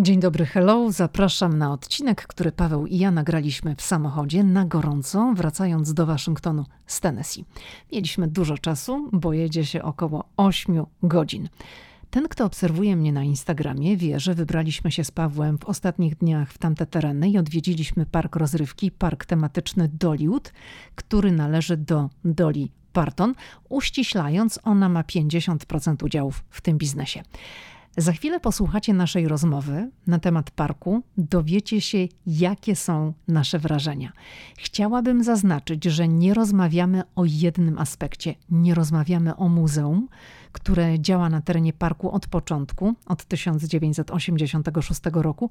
Dzień dobry, hello. Zapraszam na odcinek, który Paweł i ja nagraliśmy w samochodzie na gorąco, wracając do Waszyngtonu z Tennessee. Mieliśmy dużo czasu, bo jedzie się około 8 godzin. Ten, kto obserwuje mnie na Instagramie, wie, że wybraliśmy się z Pawłem w ostatnich dniach w tamte tereny i odwiedziliśmy park rozrywki, park tematyczny Dollywood, który należy do Dolly Parton. Uściślając, ona ma 50% udziałów w tym biznesie. Za chwilę posłuchacie naszej rozmowy na temat parku, dowiecie się, jakie są nasze wrażenia. Chciałabym zaznaczyć, że nie rozmawiamy o jednym aspekcie, nie rozmawiamy o muzeum, które działa na terenie parku od początku, od 1986 roku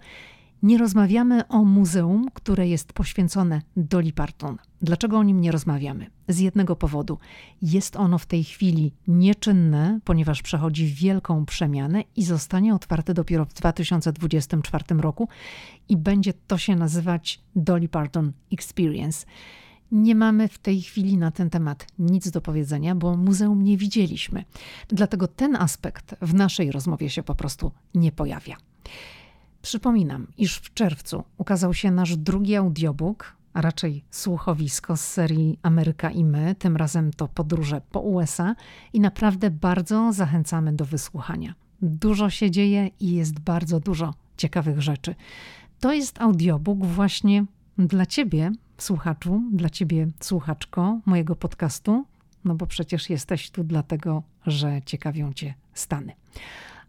nie rozmawiamy o muzeum, które jest poświęcone Dolly Parton. Dlaczego o nim nie rozmawiamy? Z jednego powodu. Jest ono w tej chwili nieczynne, ponieważ przechodzi wielką przemianę i zostanie otwarte dopiero w 2024 roku i będzie to się nazywać Dolly Parton Experience. Nie mamy w tej chwili na ten temat nic do powiedzenia, bo muzeum nie widzieliśmy. Dlatego ten aspekt w naszej rozmowie się po prostu nie pojawia. Przypominam, iż w czerwcu ukazał się nasz drugi audiobook, a raczej słuchowisko z serii Ameryka i my, tym razem to podróże po USA i naprawdę bardzo zachęcamy do wysłuchania. Dużo się dzieje i jest bardzo dużo ciekawych rzeczy. To jest audiobook właśnie dla ciebie, słuchaczu, dla ciebie, słuchaczko mojego podcastu, no bo przecież jesteś tu dlatego, że ciekawią cię Stany.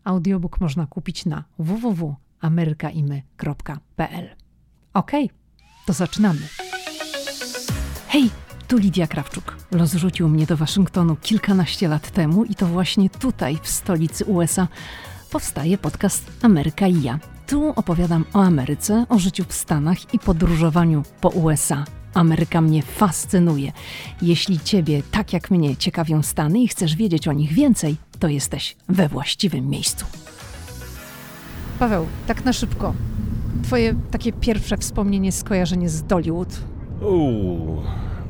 Audiobook można kupić na www amerykaimy.pl. Ok, to zaczynamy. Hej, tu Lidia Krawczuk. Los rzucił mnie do Waszyngtonu kilkanaście lat temu i to właśnie tutaj, w stolicy USA, powstaje podcast Ameryka i ja. Tu opowiadam o Ameryce, o życiu w Stanach i podróżowaniu po USA. Ameryka mnie fascynuje. Jeśli Ciebie, tak jak mnie, ciekawią Stany i chcesz wiedzieć o nich więcej, to jesteś we właściwym miejscu. Paweł, tak na szybko. Twoje takie pierwsze wspomnienie, skojarzenie z Dollywood. Uuu,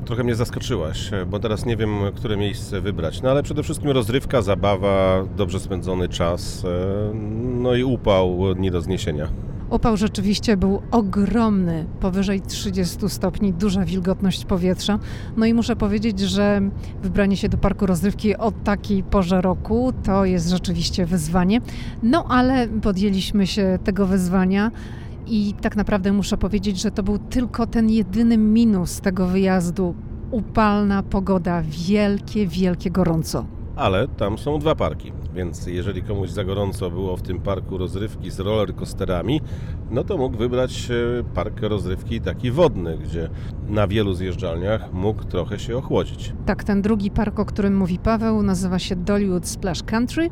trochę mnie zaskoczyłaś, bo teraz nie wiem, które miejsce wybrać. No ale przede wszystkim rozrywka, zabawa, dobrze spędzony czas, e, no i upał nie do zniesienia. Upał rzeczywiście był ogromny, powyżej 30 stopni, duża wilgotność powietrza. No i muszę powiedzieć, że wybranie się do parku rozrywki o takiej porze roku to jest rzeczywiście wyzwanie. No ale podjęliśmy się tego wyzwania. I tak naprawdę muszę powiedzieć, że to był tylko ten jedyny minus tego wyjazdu. Upalna pogoda, wielkie, wielkie gorąco ale tam są dwa parki, więc jeżeli komuś za gorąco było w tym parku rozrywki z rollercoasterami, no to mógł wybrać e, park rozrywki taki wodny, gdzie na wielu zjeżdżalniach mógł trochę się ochłodzić. Tak, ten drugi park, o którym mówi Paweł, nazywa się Dollywood Splash Country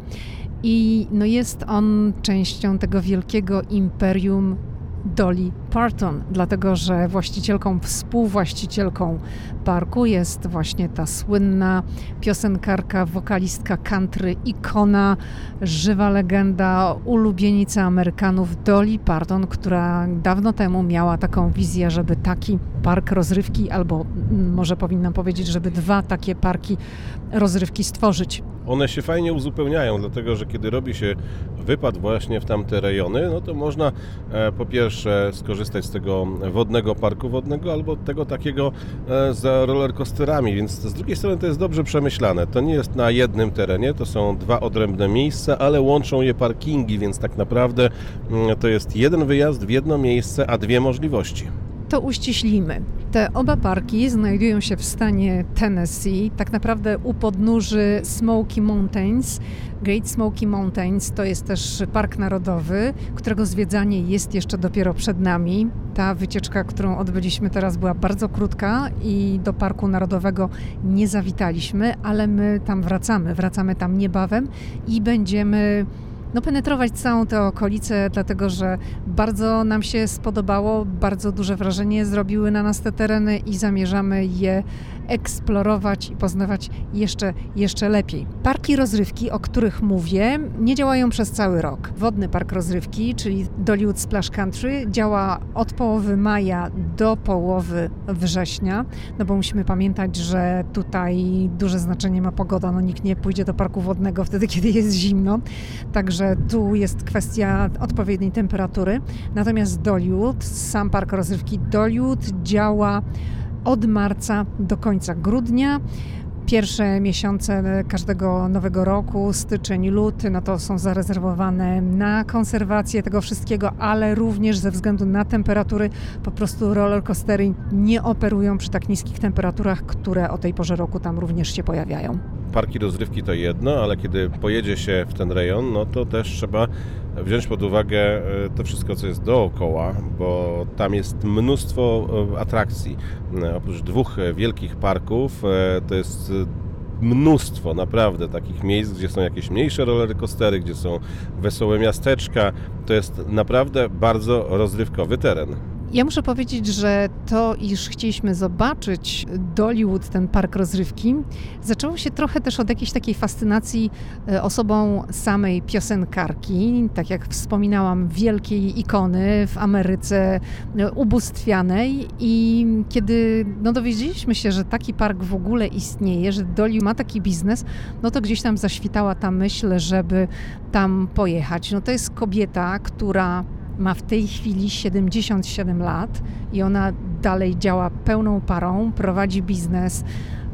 i no jest on częścią tego wielkiego imperium Dolly Parton, dlatego że właścicielką, współwłaścicielką parku jest właśnie ta słynna piosenkarka, wokalistka country, ikona, żywa legenda, ulubienica Amerykanów Dolly Parton, która dawno temu miała taką wizję, żeby taki park rozrywki, albo może powinnam powiedzieć, żeby dwa takie parki rozrywki stworzyć. One się fajnie uzupełniają, dlatego że kiedy robi się wypad właśnie w tamte rejony, no to można e, po pierwsze skorzystać z tego wodnego parku wodnego albo tego takiego e, z rollercoasterami, więc z drugiej strony to jest dobrze przemyślane. To nie jest na jednym terenie, to są dwa odrębne miejsca, ale łączą je parkingi, więc tak naprawdę mm, to jest jeden wyjazd w jedno miejsce, a dwie możliwości to uściślimy. Te oba parki znajdują się w stanie Tennessee, tak naprawdę u podnóży Smoky Mountains. Great Smoky Mountains to jest też park narodowy, którego zwiedzanie jest jeszcze dopiero przed nami. Ta wycieczka, którą odbyliśmy teraz, była bardzo krótka i do Parku Narodowego nie zawitaliśmy, ale my tam wracamy. Wracamy tam niebawem i będziemy no, penetrować całą tę okolicę, dlatego że bardzo nam się spodobało, bardzo duże wrażenie zrobiły na nas te tereny i zamierzamy je eksplorować i poznawać jeszcze, jeszcze lepiej. Parki rozrywki, o których mówię, nie działają przez cały rok. Wodny park rozrywki, czyli Dollywood Splash Country, działa od połowy maja do połowy września, no bo musimy pamiętać, że tutaj duże znaczenie ma pogoda. No nikt nie pójdzie do parku wodnego wtedy, kiedy jest zimno, także tu jest kwestia odpowiedniej temperatury. Natomiast Dollywood, sam park rozrywki Dollywood działa od marca do końca grudnia. Pierwsze miesiące każdego nowego roku, styczeń, luty, no to są zarezerwowane na konserwację tego wszystkiego, ale również ze względu na temperatury po prostu rollercoastery nie operują przy tak niskich temperaturach, które o tej porze roku tam również się pojawiają parki rozrywki to jedno, ale kiedy pojedzie się w ten rejon, no to też trzeba wziąć pod uwagę e, to wszystko, co jest dookoła, bo tam jest mnóstwo e, atrakcji. E, oprócz dwóch wielkich parków, to jest mnóstwo naprawdę takich miejsc, gdzie są jakieś mniejsze rollercoastery, gdzie są wesołe miasteczka. To jest naprawdę bardzo rozrywkowy teren. Ja muszę powiedzieć, że to, iż chcieliśmy zobaczyć Dollywood, ten park rozrywki, zaczęło się trochę też od jakiejś takiej fascynacji e, osobą samej piosenkarki, tak jak wspominałam, wielkiej ikony w Ameryce e, ubóstwianej i kiedy no, dowiedzieliśmy się, że taki park w ogóle istnieje, że Dolly ma taki biznes, no to gdzieś tam zaświtała ta myśl, żeby tam pojechać. No to jest kobieta, która ma w tej chwili 77 lat i ona dalej działa pełną parą, prowadzi biznes,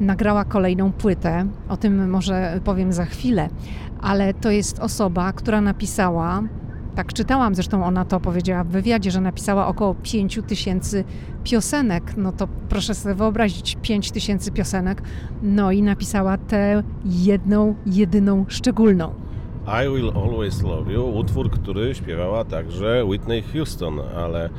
nagrała kolejną płytę. O tym może powiem za chwilę, ale to jest osoba, która napisała. Tak czytałam, zresztą ona to powiedziała w wywiadzie, że napisała około 5 tysięcy piosenek. No to proszę sobie wyobrazić, 5 tysięcy piosenek. No i napisała tę jedną, jedyną, szczególną. I Will Always Love You, utwór, który śpiewała także Whitney Houston, ale e,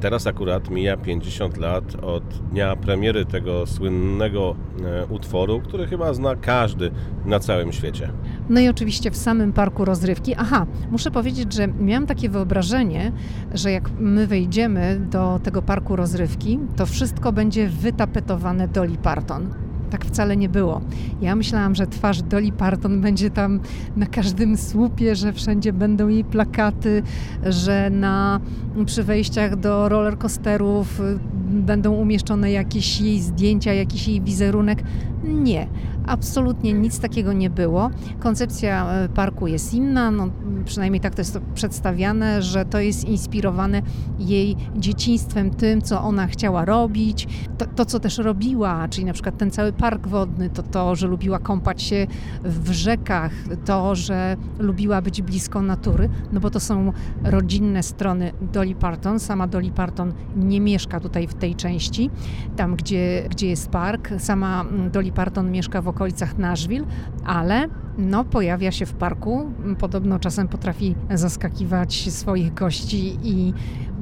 teraz akurat mija 50 lat od dnia premiery tego słynnego e, utworu, który chyba zna każdy na całym świecie. No i oczywiście w samym parku rozrywki. Aha, muszę powiedzieć, że miałam takie wyobrażenie, że jak my wejdziemy do tego parku rozrywki, to wszystko będzie wytapetowane Dolly Parton tak wcale nie było. Ja myślałam, że twarz Dolly Parton będzie tam na każdym słupie, że wszędzie będą jej plakaty, że na, przy wejściach do rollercoasterów y, będą umieszczone jakieś jej zdjęcia, jakiś jej wizerunek. Nie, absolutnie nic takiego nie było. Koncepcja e, parku jest inna, no, przynajmniej tak to jest przedstawiane, że to jest inspirowane jej dzieciństwem, tym, co ona chciała robić, to, to, co też robiła, czyli na przykład ten cały park wodny, to to, że lubiła kąpać się w rzekach, to, że lubiła być blisko natury, no bo to są rodzinne strony Dolly Parton. Sama Dolly Parton nie mieszka tutaj w tej części, tam gdzie, gdzie jest park. Sama mm, Dolly Parton mieszka w okolicach Nashville, ale no, pojawia się w parku. Podobno czasem potrafi zaskakiwać swoich gości i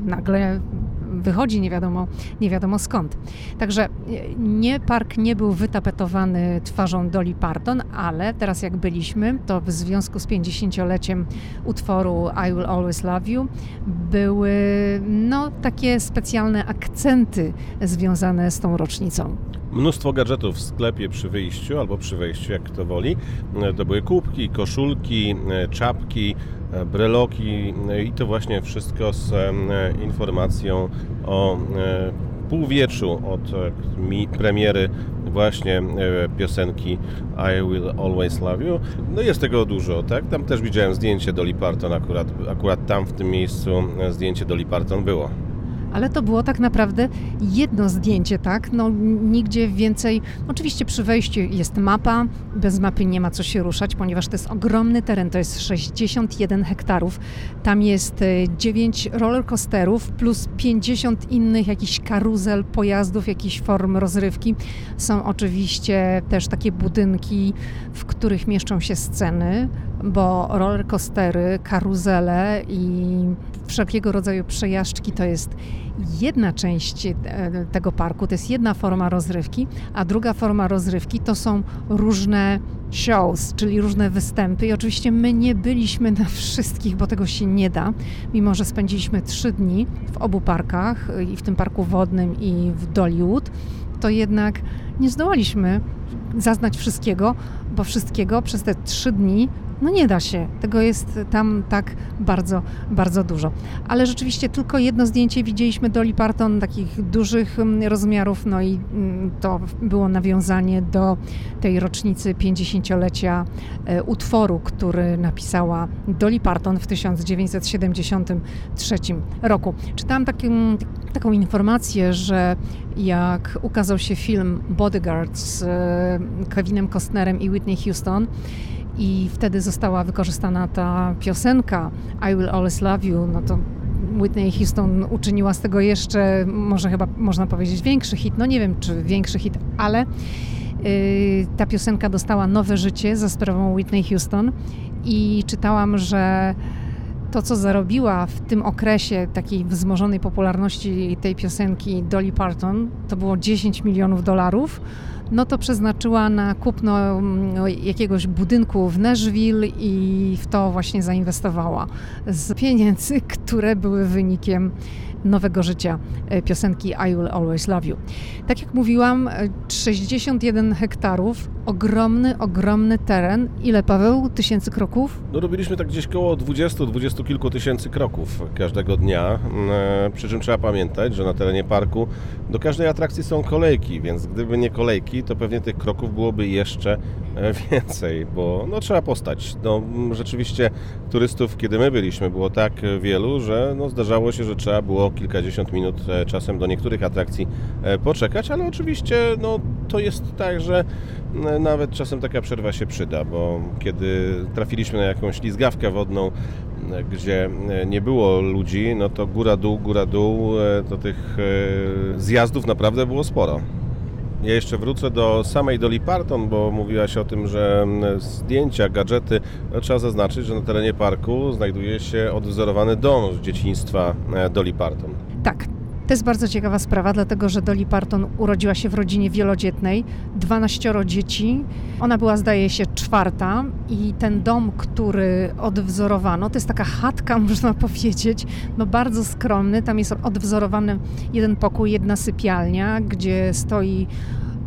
nagle wychodzi nie wiadomo, nie wiadomo skąd. Także e, nie park nie był wytapetowany twarzą Dolly Parton, ale teraz jak byliśmy, to w związku z 50-leciem utworu I Will Always Love You były no, takie specjalne akcenty związane z tą rocznicą. Mnóstwo gadżetów w sklepie przy wyjściu albo przy wejściu, jak kto woli. E, to były kubki, koszulki, e, czapki, e, breloki i to właśnie wszystko z informacją o półwieczu od premiery właśnie piosenki I Will Always Love You. No jest tego dużo, tak? Tam też widziałem zdjęcie Dolly Parton akurat, akurat tam w tym miejscu zdjęcie Dolly Parton było ale to było tak naprawdę jedno zdjęcie, tak? No nigdzie więcej. Oczywiście przy wejściu jest mapa, bez mapy nie ma co się ruszać, ponieważ to jest ogromny teren, to jest 61 hektarów. Tam jest 9 e, rollercoasterów plus 50 innych jakichś karuzel, pojazdów, jakichś form rozrywki. Są oczywiście też takie budynki, w których mieszczą się sceny, bo rollercoastery, karuzele i wszelkiego rodzaju przejażdżki to jest jedna część e, tego parku, to jest jedna forma rozrywki, a druga forma rozrywki to są różne shows, czyli różne występy. I oczywiście my nie byliśmy na wszystkich, bo tego się nie da, mimo że spędziliśmy trzy dni w obu parkach, i w tym parku wodnym, i w Dollywood to jednak nie zdołaliśmy zaznać wszystkiego, bo wszystkiego przez te trzy dni no nie da się. Tego jest tam tak bardzo, bardzo dużo. Ale rzeczywiście tylko jedno zdjęcie widzieliśmy Dolly Parton takich dużych mm, rozmiarów, no i mm, to było nawiązanie do tej rocznicy 50-lecia e, utworu, który napisała Dolly Parton w 1973 roku. Czytałam takim, taką informację, że jak ukazał się film Bodyguard z e, Kevinem Costnerem i Whitney Houston, i wtedy została wykorzystana ta piosenka I Will Always Love You, no to Whitney Houston uczyniła z tego jeszcze, może chyba można powiedzieć, większy hit. No nie wiem, czy większy hit, ale yy, ta piosenka dostała nowe życie za sprawą Whitney Houston. I czytałam, że to, co zarobiła w tym okresie takiej wzmożonej popularności tej piosenki Dolly Parton, to było 10 milionów dolarów no to przeznaczyła na kupno mm, jakiegoś budynku w Nashville i w to właśnie zainwestowała z pieniędzy, które były wynikiem nowego życia e, piosenki I Will Always Love You. Tak jak mówiłam, 61 e, hektarów, ogromny, ogromny teren. Ile, Paweł, tysięcy kroków? No robiliśmy tak gdzieś koło 20, 20 kilku tysięcy kroków każdego dnia, mm, e, przy czym trzeba pamiętać, że na terenie parku do każdej atrakcji są kolejki, więc gdyby nie kolejki, to pewnie tych kroków byłoby jeszcze więcej, bo no, trzeba postać. No, rzeczywiście turystów, kiedy my byliśmy, było tak wielu, że no, zdarzało się, że trzeba było kilkadziesiąt minut e, czasem do niektórych atrakcji e, poczekać, ale oczywiście no, to jest tak, że nawet czasem taka przerwa się przyda, bo kiedy trafiliśmy na jakąś lizgawkę wodną, gdzie nie było ludzi, no to góra-dół, góra-dół, e, to tych zjazdów naprawdę było sporo. Ja jeszcze wrócę do samej Dolly Parton, bo mówiłaś o tym, że zdjęcia, gadżety, no, trzeba zaznaczyć, że na terenie parku znajduje się odwzorowany dom z dzieciństwa e, Dolly Parton. Tak, to jest bardzo ciekawa sprawa, dlatego że Dolly Parton urodziła się w rodzinie wielodzietnej, 12 dzieci. Ona była, zdaje się, czwarta i ten dom, który odwzorowano, to jest taka chatka, można powiedzieć, no bardzo skromny. Tam jest odwzorowany jeden pokój, jedna sypialnia, gdzie stoi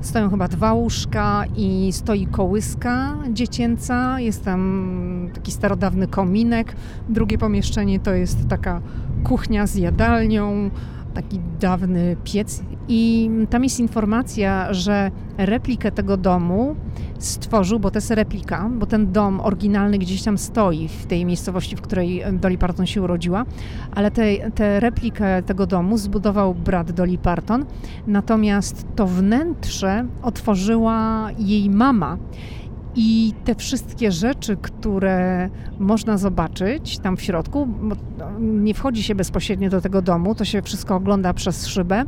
Stoją chyba dwa łóżka i stoi kołyska dziecięca. Jest tam taki starodawny kominek. Drugie pomieszczenie to jest taka kuchnia z jadalnią, taki dawny piec i tam jest informacja, że replikę tego domu stworzył, bo to jest replika, bo ten dom oryginalny gdzieś tam stoi w tej miejscowości, w której Dolly Parton się urodziła, ale tę replikę tego domu zbudował brat Dolly Parton, natomiast to wnętrze otworzyła jej mama. I te wszystkie rzeczy, które można zobaczyć tam w środku, nie wchodzi się bezpośrednio do tego domu, to się wszystko ogląda przez szybę,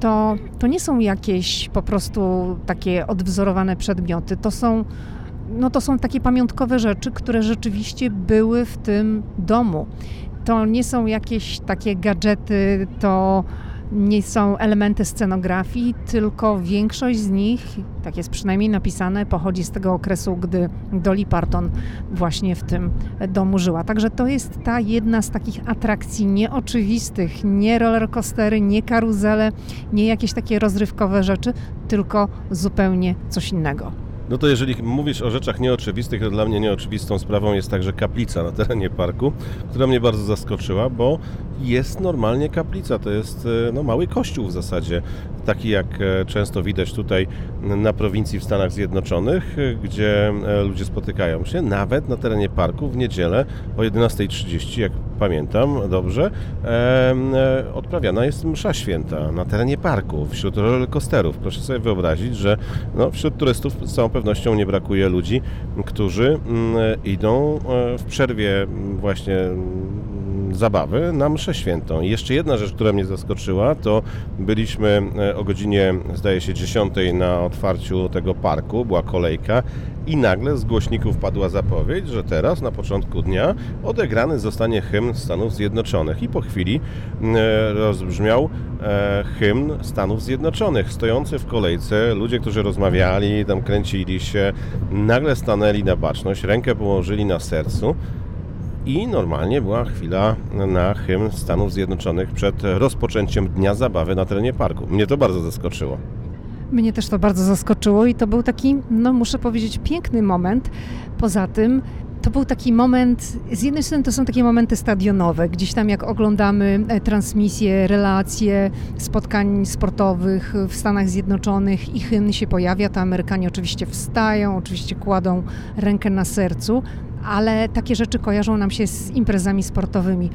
to, to nie są jakieś po prostu takie odwzorowane przedmioty, to są, no to są takie pamiątkowe rzeczy, które rzeczywiście były w tym domu. To nie są jakieś takie gadżety, to nie są elementy scenografii, tylko większość z nich, tak jest przynajmniej napisane, pochodzi z tego okresu, gdy Dolly Parton właśnie w tym domu żyła. Także to jest ta jedna z takich atrakcji nieoczywistych, nie rollercoastery, nie karuzele, nie jakieś takie rozrywkowe rzeczy, tylko zupełnie coś innego. No to jeżeli mówisz o rzeczach nieoczywistych, to dla mnie nieoczywistą sprawą jest także kaplica na terenie parku, która mnie bardzo zaskoczyła, bo jest normalnie kaplica. To jest e, no, mały kościół w zasadzie, taki jak e, często widać tutaj na prowincji w Stanach Zjednoczonych, e, gdzie ludzie spotykają się, nawet na terenie parku w niedzielę o 11.30, jak pamiętam dobrze, odprawiana jest msza święta na terenie parku, wśród rollercoasterów. Proszę sobie wyobrazić, że no, wśród turystów całą pewnością nie brakuje ludzi, którzy mm, idą w przerwie właśnie zabawy na mszę świętą. I jeszcze jedna rzecz, która mnie zaskoczyła, to byliśmy e, o godzinie, zdaje się, 10 na otwarciu tego parku, była kolejka i nagle z głośników padła zapowiedź, że teraz, na początku dnia, odegrany zostanie hymn Stanów Zjednoczonych. I po chwili e, rozbrzmiał e, hymn Stanów Zjednoczonych. Stojący w kolejce, ludzie, którzy rozmawiali, tam kręcili się, nagle stanęli na baczność, rękę położyli na sercu i normalnie była chwila na hymn Stanów Zjednoczonych przed rozpoczęciem Dnia Zabawy na terenie parku. Mnie to bardzo zaskoczyło. Mnie też to bardzo zaskoczyło i to był taki, no muszę powiedzieć, piękny moment. Poza tym to był taki moment, z jednej strony to są takie momenty stadionowe, gdzieś tam jak oglądamy e, transmisje, relacje spotkań sportowych w Stanach Zjednoczonych i hymn się pojawia, to Amerykanie oczywiście wstają, oczywiście kładą rękę na sercu, ale takie rzeczy kojarzą nam się z imprezami sportowymi.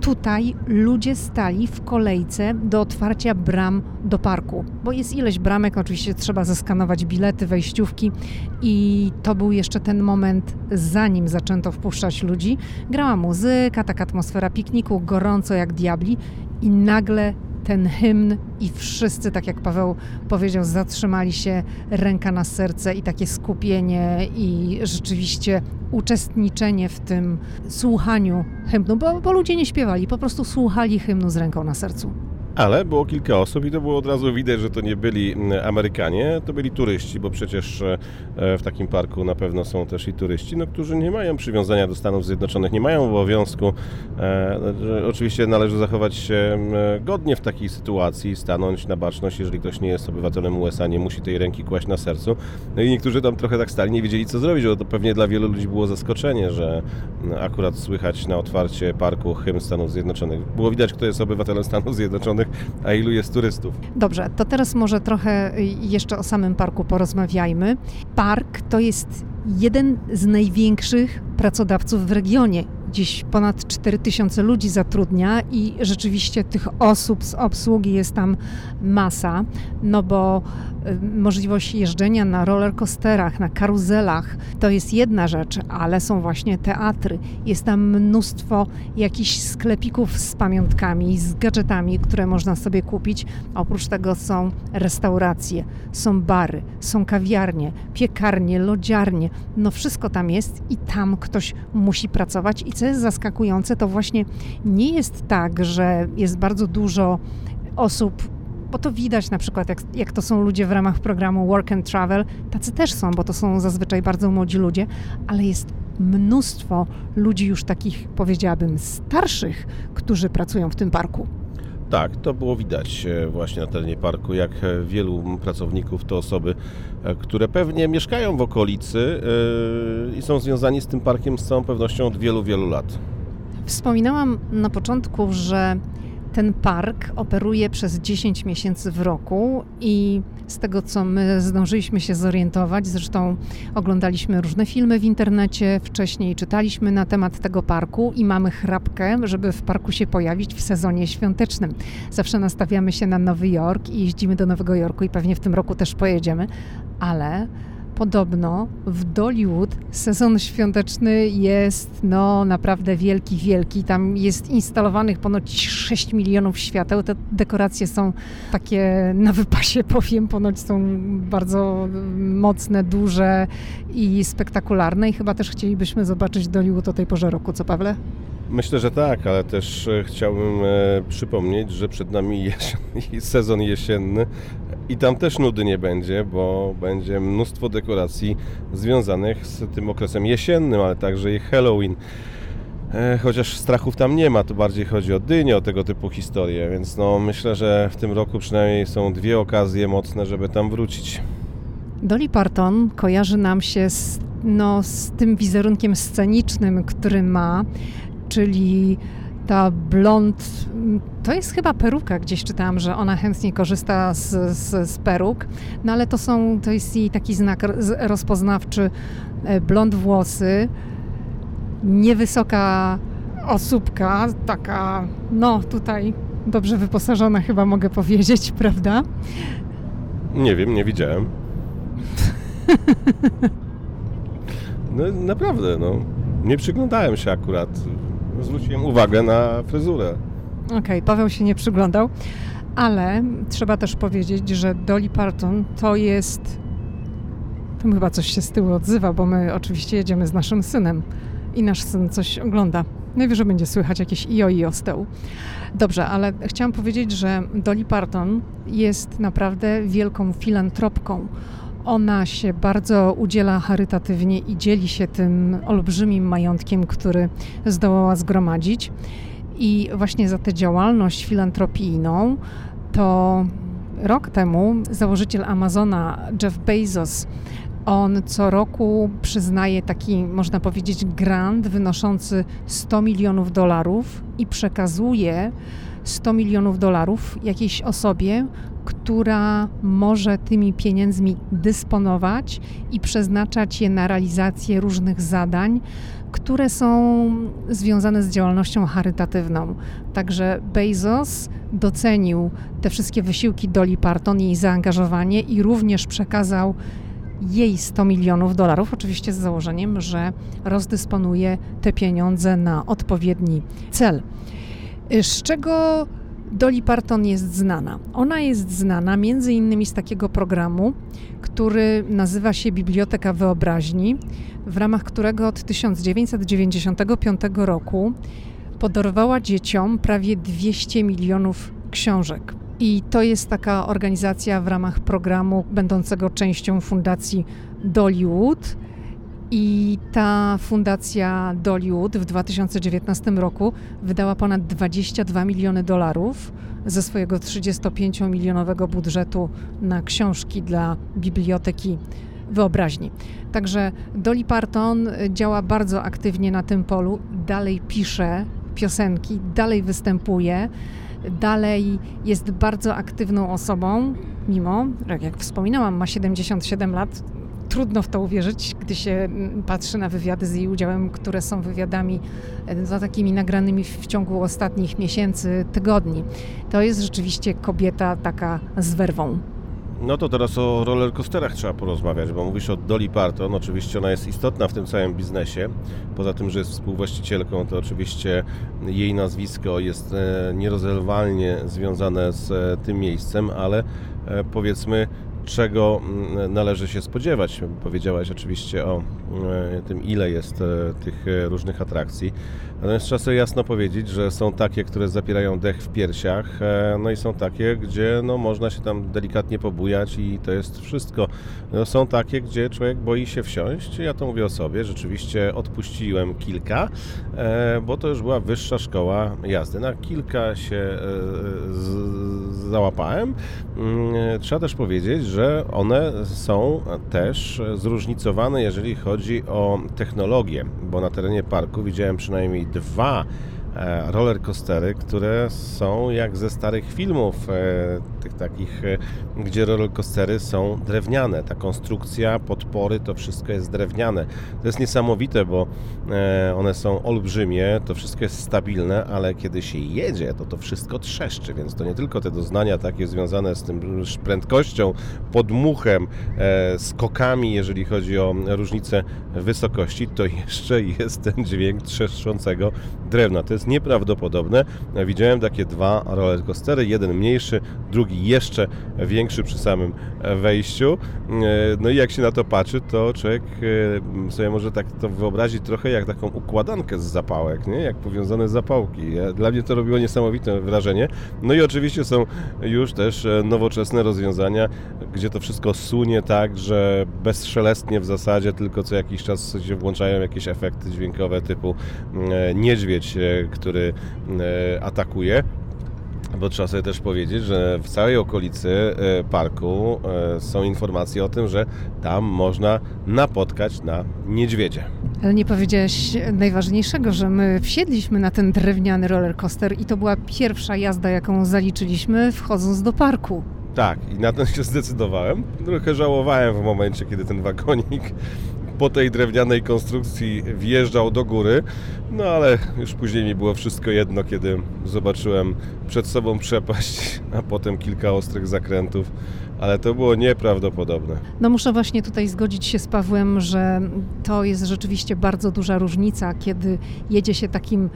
Tutaj ludzie stali w kolejce do otwarcia bram do parku, bo jest ileś bramek, oczywiście trzeba zeskanować bilety, wejściówki. I to był jeszcze ten moment, zanim zaczęto wpuszczać ludzi. Grała muzyka, taka atmosfera pikniku, gorąco jak diabli. I nagle ten hymn i wszyscy, tak jak Paweł powiedział, zatrzymali się, ręka na serce i takie skupienie i rzeczywiście uczestniczenie w tym słuchaniu hymnu, bo, bo ludzie nie śpiewali, po prostu słuchali hymnu z ręką na sercu. Ale było kilka osób i to było od razu widać, że to nie byli mm, Amerykanie, to byli turyści, bo przecież e, w takim parku na pewno są też i turyści, no, którzy nie mają przywiązania do Stanów Zjednoczonych, nie mają obowiązku. E, oczywiście należy zachować się mm, godnie w takiej sytuacji, stanąć na baczność, jeżeli ktoś nie jest obywatelem USA, nie musi tej ręki kłaść na sercu. No i niektórzy tam trochę tak stali, nie wiedzieli co zrobić, bo to pewnie dla wielu ludzi było zaskoczenie, że mm, akurat słychać na otwarcie parku hymn Stanów Zjednoczonych. Było widać, kto jest obywatelem Stanów Zjednoczonych, a ilu jest turystów. Dobrze, to teraz może trochę jeszcze o samym parku porozmawiajmy. Park to jest jeden z największych pracodawców w regionie gdzieś ponad 4000 ludzi zatrudnia i rzeczywiście tych osób z obsługi jest tam masa, no bo możliwość jeżdżenia na rollercoasterach, na karuzelach to jest jedna rzecz, ale są właśnie teatry. Jest tam mnóstwo jakichś sklepików z pamiątkami, z gadżetami, które można sobie kupić. Oprócz tego są restauracje, są bary, są kawiarnie, piekarnie, lodziarnie. No wszystko tam jest i tam ktoś musi pracować i co jest zaskakujące, to właśnie nie jest tak, że jest bardzo dużo osób bo to widać na przykład, jak, jak to są ludzie w ramach programu Work and Travel, tacy też są, bo to są zazwyczaj bardzo młodzi ludzie, ale jest mnóstwo ludzi już takich, powiedziałabym, starszych, którzy pracują w tym parku. Tak, to było widać e, właśnie na terenie parku, jak e, wielu pracowników to osoby, e, które pewnie mieszkają w okolicy i są związani z tym parkiem z całą pewnością od wielu, wielu lat. Wspominałam na początku, że ten park operuje przez 10 miesięcy w roku i z tego, co my zdążyliśmy się zorientować, zresztą oglądaliśmy różne filmy w internecie wcześniej, czytaliśmy na temat tego parku i mamy chrapkę, żeby w parku się pojawić w sezonie świątecznym. Zawsze nastawiamy się na Nowy Jork i jeździmy do Nowego Jorku i pewnie w tym roku też pojedziemy, ale podobno w Dollywood sezon świąteczny jest no naprawdę wielki, wielki. Tam jest instalowanych ponoć 6 milionów świateł. Te dekoracje są takie na wypasie, powiem, ponoć są bardzo mocne, duże i spektakularne i chyba też chcielibyśmy zobaczyć Dollywood o tej porze roku, co Pawle? Myślę, że tak, ale też e, chciałbym e, przypomnieć, że przed nami sezon jesienny i tam też nudy nie będzie, bo będzie mnóstwo dekoracji związanych z tym okresem jesiennym, ale także i Halloween. E, chociaż strachów tam nie ma, to bardziej chodzi o dynię, o tego typu historie, więc no myślę, że w tym roku przynajmniej są dwie okazje mocne, żeby tam wrócić. Dolly Parton kojarzy nam się z, no, z tym wizerunkiem scenicznym, który ma czyli ta blond, to jest chyba peruka, gdzieś czytałam, że ona chętnie korzysta z, z, z peruk, no ale to są, to jest jej taki znak rozpoznawczy, e, blond włosy, niewysoka osóbka, taka, no tutaj dobrze wyposażona chyba mogę powiedzieć, prawda? Nie wiem, nie widziałem. No naprawdę, no. Nie przyglądałem się akurat zwróciłem uwagę na fryzurę. Okej, okay, Paweł się nie przyglądał, ale trzeba też powiedzieć, że Dolly Parton to jest. Tam chyba coś się z tyłu odzywa, bo my oczywiście jedziemy z naszym synem i nasz syn coś ogląda. Najwyżej będzie słychać jakieś io i z tyłu. Dobrze, ale chciałam powiedzieć, że Dolly Parton jest naprawdę wielką filantropką. Ona się bardzo udziela charytatywnie i dzieli się tym olbrzymim majątkiem, który zdołała zgromadzić. I właśnie za tę działalność filantropijną to rok temu założyciel Amazona Jeff Bezos on co roku przyznaje taki, można powiedzieć, grant wynoszący 100 milionów dolarów i przekazuje 100 milionów dolarów jakiejś osobie, która może tymi pieniędzmi dysponować i przeznaczać je na realizację różnych zadań, które są związane z działalnością charytatywną. Także Bezos docenił te wszystkie wysiłki Dolly Parton, jej zaangażowanie i również przekazał jej 100 milionów dolarów, oczywiście z założeniem, że rozdysponuje te pieniądze na odpowiedni cel. Z czego Dolly Parton jest znana? Ona jest znana między innymi z takiego programu, który nazywa się Biblioteka Wyobraźni, w ramach którego od 1995 roku podarowała dzieciom prawie 200 milionów książek. I to jest taka organizacja w ramach programu będącego częścią fundacji Dollywood. I ta fundacja Dollywood w 2019 roku wydała ponad 22 miliony dolarów ze swojego 35-milionowego budżetu na książki dla biblioteki wyobraźni. Także Dolly Parton działa bardzo aktywnie na tym polu, dalej pisze piosenki, dalej występuje dalej jest bardzo aktywną osobą, mimo, jak wspominałam, ma 77 lat. Trudno w to uwierzyć, gdy się mm, patrzy na wywiady z jej udziałem, które są wywiadami za takimi nagranymi w ciągu ostatnich miesięcy, tygodni. To jest rzeczywiście kobieta taka z werwą. No to teraz o rollercoasterach trzeba porozmawiać, bo mówisz o Dolly Parton. Oczywiście ona jest istotna w tym całym biznesie. Poza tym, że jest współwłaścicielką, to oczywiście jej nazwisko jest e, nierozerwalnie związane z e, tym miejscem, ale powiedzmy czego mm, należy się spodziewać. Powiedziałaś oczywiście o e, tym, ile jest e, tych e, różnych atrakcji. Natomiast trzeba sobie jasno powiedzieć, że są takie, które zapierają dech w piersiach, no i są takie, gdzie no, można się tam delikatnie pobujać i to jest wszystko. No, są takie, gdzie człowiek boi się wsiąść. Ja to mówię o sobie. Rzeczywiście odpuściłem kilka, bo to już była wyższa szkoła jazdy. Na kilka się załapałem. Mm, trzeba też powiedzieć, że one są też zróżnicowane, jeżeli chodzi o technologię, bo na terenie parku widziałem przynajmniej dwa E, rollercoastery, które są jak ze starych filmów, e, tych takich, e, gdzie rollercoastery są drewniane. Ta konstrukcja, podpory, to wszystko jest drewniane. To jest niesamowite, bo one są olbrzymie, to wszystko jest stabilne, ale kiedy się jedzie, to to wszystko trzeszczy, więc to nie tylko te doznania takie związane z tym prędkością, podmuchem, skokami, jeżeli chodzi o różnicę wysokości, to jeszcze jest ten dźwięk trzeszczącego drewna. To jest nieprawdopodobne. Widziałem takie dwa rollercoastery, jeden mniejszy, drugi jeszcze większy przy samym wejściu. No i jak się na to patrzy, to człowiek e, sobie może tak to wyobrazić trochę jak taką układankę z zapałek, nie? jak powiązane zapałki. Dla mnie to robiło niesamowite wrażenie. No i oczywiście są już też e, nowoczesne rozwiązania, gdzie to wszystko sunie tak, że bezszelestnie w zasadzie, tylko co jakiś czas się włączają jakieś efekty dźwiękowe typu e, niedźwiedź, który e, atakuje. Bo trzeba sobie też powiedzieć, że w całej okolicy e, parku e, są informacje o tym, że tam można napotkać na niedźwiedzie. Ale nie powiedziałeś najważniejszego, że my wsiedliśmy na ten drewniany roller coaster i to była pierwsza jazda, jaką zaliczyliśmy wchodząc do parku. Tak, i na ten się zdecydowałem. Trochę żałowałem w momencie, kiedy ten wagonik po tej drewnianej konstrukcji wjeżdżał do góry, no ale już później mi było wszystko jedno, kiedy zobaczyłem przed sobą przepaść, a potem kilka ostrych zakrętów, ale to było nieprawdopodobne. No muszę właśnie tutaj zgodzić się z Pawłem, że to jest rzeczywiście bardzo duża różnica, kiedy jedzie się takim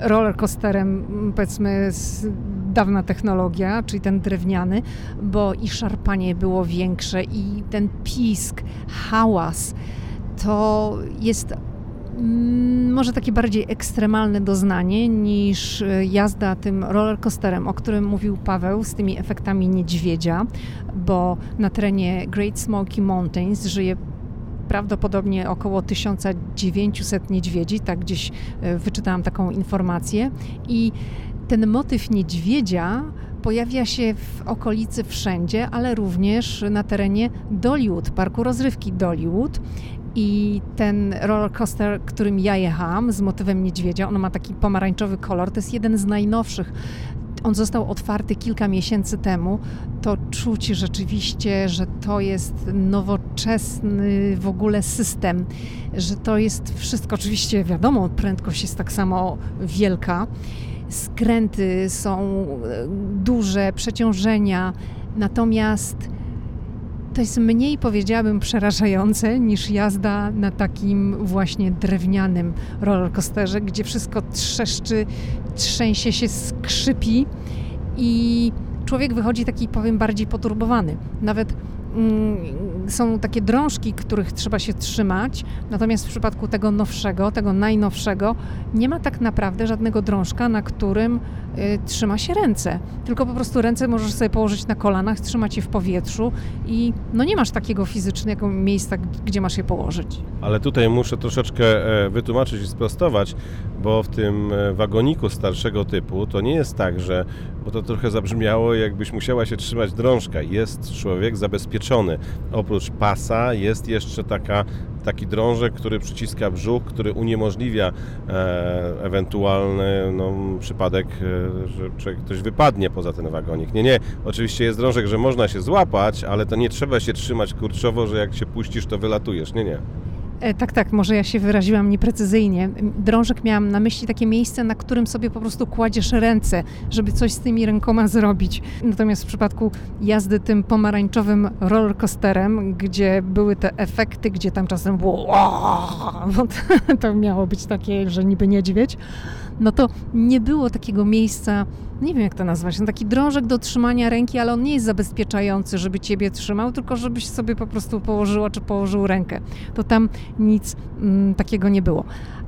rollercoasterem, powiedzmy z dawna technologia, czyli ten drewniany, bo i szarpanie było większe i ten pisk, hałas to jest mm, może takie bardziej ekstremalne doznanie niż e, jazda tym rollercoasterem, o którym mówił Paweł, z tymi efektami niedźwiedzia, bo na terenie Great Smoky Mountains żyje prawdopodobnie około 1900 niedźwiedzi, tak gdzieś e, wyczytałam taką informację i ten motyw niedźwiedzia pojawia się w okolicy wszędzie, ale również na terenie Dollywood, parku rozrywki Dollywood. I ten roller coaster, którym ja jechałam z motywem niedźwiedzia, on ma taki pomarańczowy kolor, to jest jeden z najnowszych. On został otwarty kilka miesięcy temu. To czuć rzeczywiście, że to jest nowoczesny w ogóle system, że to jest wszystko, oczywiście wiadomo, prędkość jest tak samo wielka skręty są e, duże, przeciążenia, natomiast to jest mniej, powiedziałabym, przerażające niż jazda na takim właśnie drewnianym rollercoasterze, gdzie wszystko trzeszczy, trzęsie się, skrzypi i człowiek wychodzi taki, powiem, bardziej poturbowany. Nawet mm, są takie drążki, których trzeba się trzymać, natomiast w przypadku tego nowszego, tego najnowszego, nie ma tak naprawdę żadnego drążka, na którym trzyma się ręce. Tylko po prostu ręce możesz sobie położyć na kolanach, trzymać je w powietrzu i no nie masz takiego fizycznego miejsca, gdzie masz je położyć. Ale tutaj muszę troszeczkę e, wytłumaczyć i sprostować, bo w tym e, wagoniku starszego typu to nie jest tak, że, bo to trochę zabrzmiało, jakbyś musiała się trzymać drążka. Jest człowiek zabezpieczony. Oprócz pasa jest jeszcze taka, taki drążek, który przyciska brzuch, który uniemożliwia e, ewentualny no, przypadek, e, że ktoś wypadnie poza ten wagonik. Nie, nie, oczywiście jest drążek, że można się złapać, ale to nie trzeba się trzymać kurczowo, że jak się puścisz, to wylatujesz. Nie, nie. E, tak, tak, może ja się wyraziłam nieprecyzyjnie. Drążek miałam na myśli takie miejsce, na którym sobie po prostu kładziesz ręce, żeby coś z tymi rękoma zrobić. Natomiast w przypadku jazdy tym pomarańczowym rollercoasterem, gdzie były te efekty, gdzie tam czasem było to miało być takie, że niby niedźwiedź, no to nie było takiego miejsca, nie wiem jak to nazwać, no taki drążek do trzymania ręki, ale on nie jest zabezpieczający, żeby ciebie trzymał, tylko żebyś sobie po prostu położyła czy położył rękę. To tam nic mm, takiego nie było.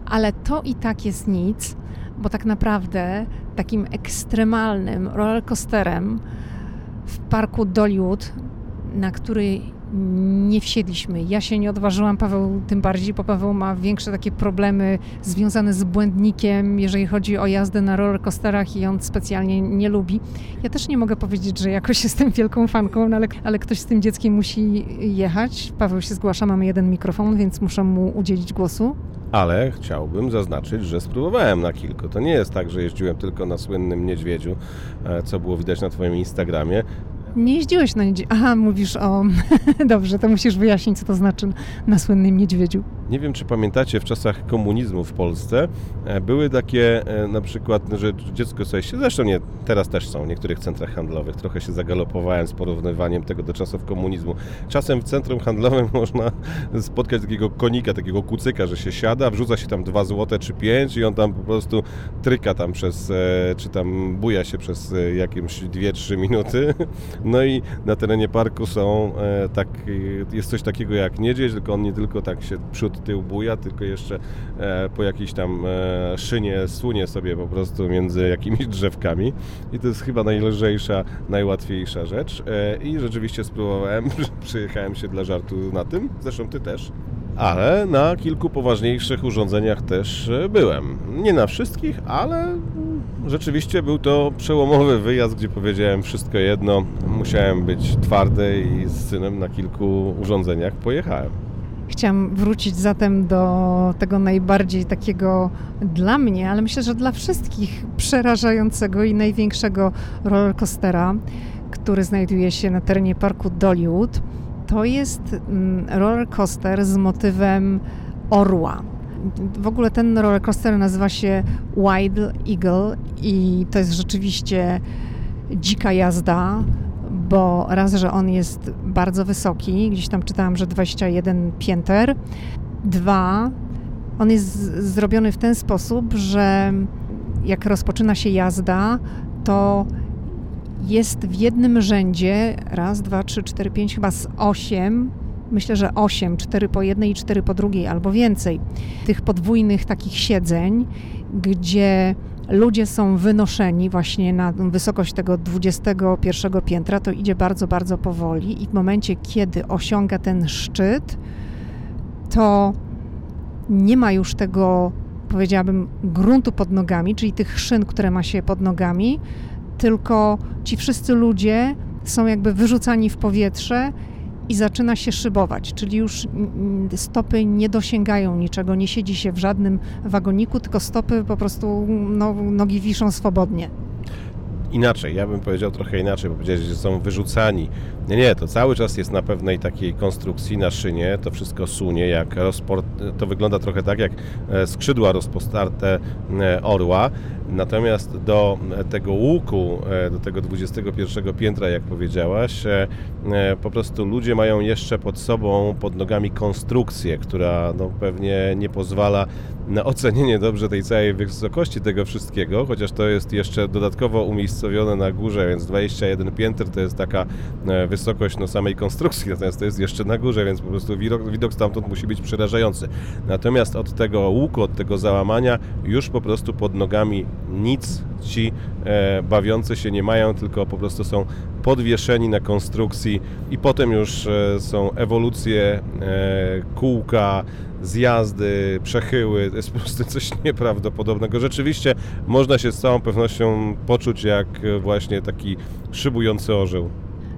Ale to i tak jest nic, bo tak naprawdę takim ekstremalnym rollercoasterem w parku Dollywood, na który nie wsiedliśmy. Ja się nie odważyłam, Paweł tym bardziej, bo Paweł ma większe takie problemy związane z błędnikiem, jeżeli chodzi o jazdę na rollercoasterach i on specjalnie nie lubi. Ja też nie mogę powiedzieć, że jakoś jestem wielką fanką, no ale, ale ktoś z tym dzieckiem musi jechać. Paweł się zgłasza, mamy jeden mikrofon, więc muszę mu udzielić głosu. Ale chciałbym zaznaczyć, że spróbowałem na kilku. To nie jest tak, że jeździłem tylko na słynnym niedźwiedziu, e, co było widać na Twoim Instagramie. Nie jeździłeś na niedźwiedziu. Aha, mówisz o... Dobrze, to musisz wyjaśnić, co to znaczy na słynnym niedźwiedziu. Nie wiem, czy pamiętacie, w czasach komunizmu w Polsce e, były takie e, na przykład, że dziecko sobie się, zresztą nie, teraz też są w niektórych centrach handlowych, trochę się zagalopowałem z porównywaniem tego do czasów komunizmu. Czasem w centrum handlowym można spotkać takiego konika, takiego kucyka, że się siada, wrzuca się tam 2 złote czy 5 i on tam po prostu tryka tam przez, e, czy tam buja się przez jakieś 2-3 minuty. No i na terenie parku są tak, jest coś takiego jak niedźwiedź, tylko on nie tylko tak się przód tył buja, tylko jeszcze e, po jakiejś tam e, szynie sunie sobie po prostu między jakimiś drzewkami. I to jest chyba najlżejsza, najłatwiejsza rzecz. E, i rzeczywiście spróbowałem, przyjechałem się dla żartu na tym, zresztą Ty też. Ale na kilku poważniejszych urządzeniach też byłem. Nie na wszystkich, ale rzeczywiście był to przełomowy wyjazd, gdzie powiedziałem wszystko jedno. Musiałem być twardy i z synem na kilku urządzeniach pojechałem. Chciałam wrócić zatem do tego najbardziej takiego dla mnie, ale myślę, że dla wszystkich przerażającego i największego rollercoastera, który znajduje się na terenie parku Dollywood. To jest mm, rollercoaster z motywem orła. W ogóle ten rollercoaster nazywa się Wild Eagle i to jest rzeczywiście dzika jazda bo raz, że on jest bardzo wysoki, gdzieś tam czytałam, że 21 pięter. Dwa, on jest zrobiony w ten sposób, że jak rozpoczyna się jazda, to jest w jednym rzędzie raz, dwa, trzy, cztery, pięć, chyba z osiem, myślę, że osiem, cztery po jednej i cztery po drugiej, albo więcej tych podwójnych takich siedzeń, gdzie ludzie są wynoszeni właśnie na wysokość tego 21 piętra, to idzie bardzo, bardzo powoli i w momencie, kiedy osiąga ten szczyt, to nie ma już tego, powiedziałabym, gruntu pod nogami, czyli tych szyn, które ma się pod nogami, tylko ci wszyscy ludzie są jakby wyrzucani w powietrze i zaczyna się szybować, czyli już stopy nie dosięgają niczego, nie siedzi się w żadnym wagoniku, tylko stopy po prostu no, nogi wiszą swobodnie inaczej, ja bym powiedział trochę inaczej, bo powiedziałeś, że są wyrzucani. Nie, nie, to cały czas jest na pewnej takiej konstrukcji na szynie, to wszystko sunie, jak to wygląda trochę tak jak e, skrzydła rozpostarte e, orła, natomiast do tego łuku, e, do tego 21 piętra, jak powiedziałaś, po prostu ludzie mają jeszcze pod sobą, pod nogami konstrukcję, która no, pewnie nie pozwala na ocenienie dobrze tej całej wysokości tego wszystkiego, chociaż to jest jeszcze dodatkowo umiejscowione na górze, więc 21 piętr to jest taka e, wysokość no, samej konstrukcji, natomiast to jest jeszcze na górze, więc po prostu widok, widok stamtąd musi być przerażający. Natomiast od tego łuku, od tego załamania już po prostu pod nogami nic ci e, bawiący się nie mają, tylko po prostu są podwieszeni na konstrukcji i potem już e, są ewolucje, e, kółka, zjazdy, przechyły. To jest po prostu coś nieprawdopodobnego. Rzeczywiście można się z całą pewnością poczuć jak właśnie taki szybujący orzeł.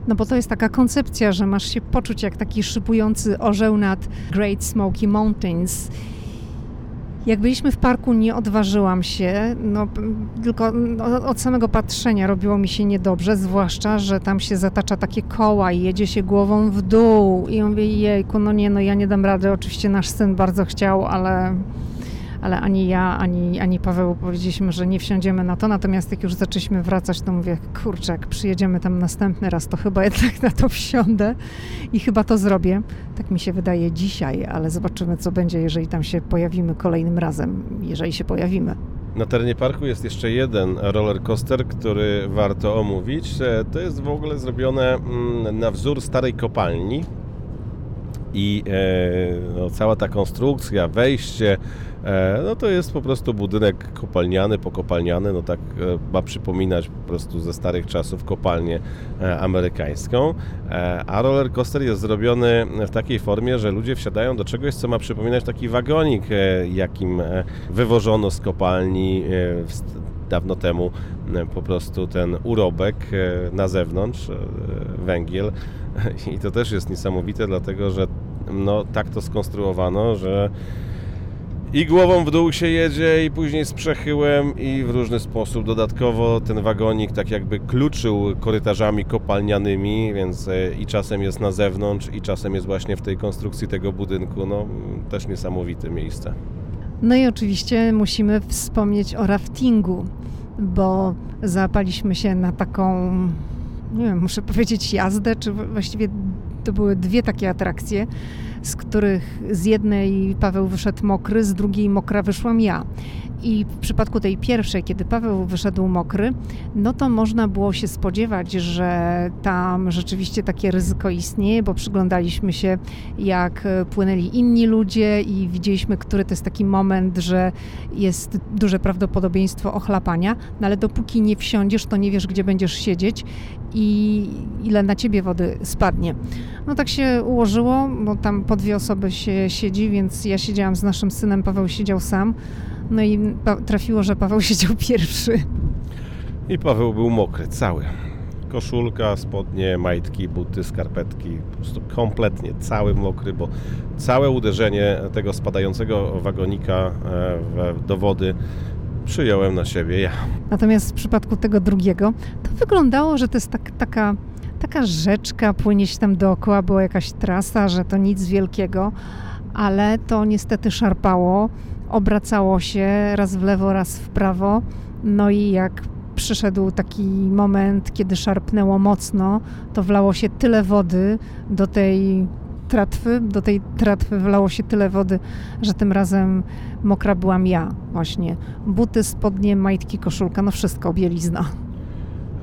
No bo to jest taka koncepcja, że masz się poczuć jak taki szybujący orzeł nad Great Smoky Mountains jak byliśmy w parku, nie odważyłam się, no, tylko od samego patrzenia robiło mi się niedobrze, zwłaszcza, że tam się zatacza takie koła i jedzie się głową w dół. I ja mówię, jejku, no nie, no ja nie dam rady. Oczywiście nasz syn bardzo chciał, ale ale ani ja, ani, ani Paweł powiedzieliśmy, że nie wsiądziemy na to. Natomiast jak już zaczęliśmy wracać, to mówię, kurczę, jak przyjedziemy tam następny raz, to chyba jednak na to wsiądę i chyba to zrobię. Tak mi się wydaje dzisiaj, ale zobaczymy, co będzie, jeżeli tam się pojawimy kolejnym razem, jeżeli się pojawimy. Na terenie parku jest jeszcze jeden roller coaster, który warto omówić. E, to jest w ogóle zrobione mm, na wzór starej kopalni. I e, no, cała ta konstrukcja, wejście, no to jest po prostu budynek kopalniany, pokopalniany, no tak e, ma przypominać po prostu ze starych czasów kopalnię e, amerykańską, a roller coaster jest zrobiony w takiej formie, że ludzie wsiadają do czegoś, co ma przypominać taki wagonik, jakim wywożono z kopalni dawno temu po prostu ten urobek na zewnątrz, węgiel. I to też jest niesamowite, dlatego że no, tak to skonstruowano, że i głową w dół się jedzie i później z przechyłem i w różny sposób. Dodatkowo ten wagonik tak jakby kluczył korytarzami kopalnianymi, więc e, i czasem jest na zewnątrz i czasem jest właśnie w tej konstrukcji tego budynku. No też niesamowite miejsce. No i oczywiście musimy wspomnieć o raftingu, bo zapaliśmy się na taką, nie wiem, muszę powiedzieć jazdę, czy właściwie to były dwie takie atrakcje z których z jednej Paweł wyszedł mokry, z drugiej mokra wyszłam ja. I w przypadku tej pierwszej, kiedy Paweł wyszedł mokry, no to można było się spodziewać, że tam rzeczywiście takie ryzyko istnieje, bo przyglądaliśmy się, jak płynęli inni ludzie i widzieliśmy, który to jest taki moment, że jest duże prawdopodobieństwo ochlapania, no ale dopóki nie wsiądziesz, to nie wiesz, gdzie będziesz siedzieć i ile na ciebie wody spadnie. No tak się ułożyło, bo tam po dwie osoby się siedzi, więc ja siedziałam z naszym synem, Paweł siedział sam. No i trafiło, że Paweł siedział pierwszy. I Paweł był mokry, cały. Koszulka, spodnie, majtki, buty, skarpetki, po prostu kompletnie cały mokry, bo całe uderzenie tego spadającego wagonika e, do wody przyjąłem na siebie ja. Natomiast w przypadku tego drugiego, to wyglądało, że to jest tak, taka, taka rzeczka, płynie się tam dookoła, była jakaś trasa, że to nic wielkiego, ale to niestety szarpało, obracało się raz w lewo, raz w prawo. No i jak przyszedł taki moment, kiedy szarpnęło mocno, to wlało się tyle wody do tej tratwy, do tej tratwy wlało się tyle wody, że tym razem mokra byłam ja właśnie. Buty, spodnie, majtki, koszulka, no wszystko, bielizna.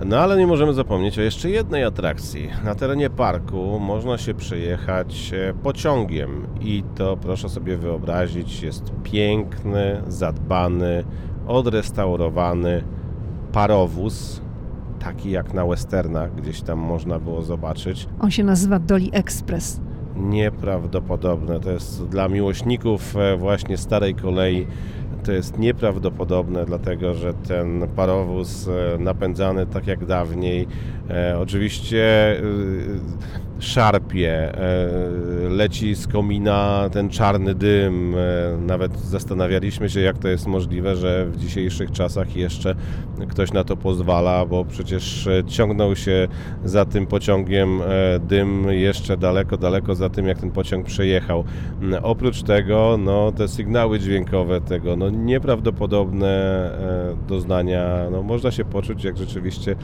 No ale nie możemy zapomnieć o jeszcze jednej atrakcji. Na terenie parku można się przejechać e, pociągiem i to proszę sobie wyobrazić, jest piękny, zadbany, odrestaurowany parowóz, taki jak na westernach, gdzieś tam można było zobaczyć. On się nazywa Dolly Express nieprawdopodobne. To jest dla miłośników e, właśnie starej kolei to jest nieprawdopodobne, dlatego że ten parowóz e, napędzany tak jak dawniej, e, oczywiście e, szarpie, leci z komina ten czarny dym. Nawet zastanawialiśmy się, jak to jest możliwe, że w dzisiejszych czasach jeszcze ktoś na to pozwala, bo przecież ciągnął się za tym pociągiem dym jeszcze daleko, daleko za tym, jak ten pociąg przejechał. Oprócz tego, no, te sygnały dźwiękowe tego, no, nieprawdopodobne e, doznania. No, można się poczuć jak rzeczywiście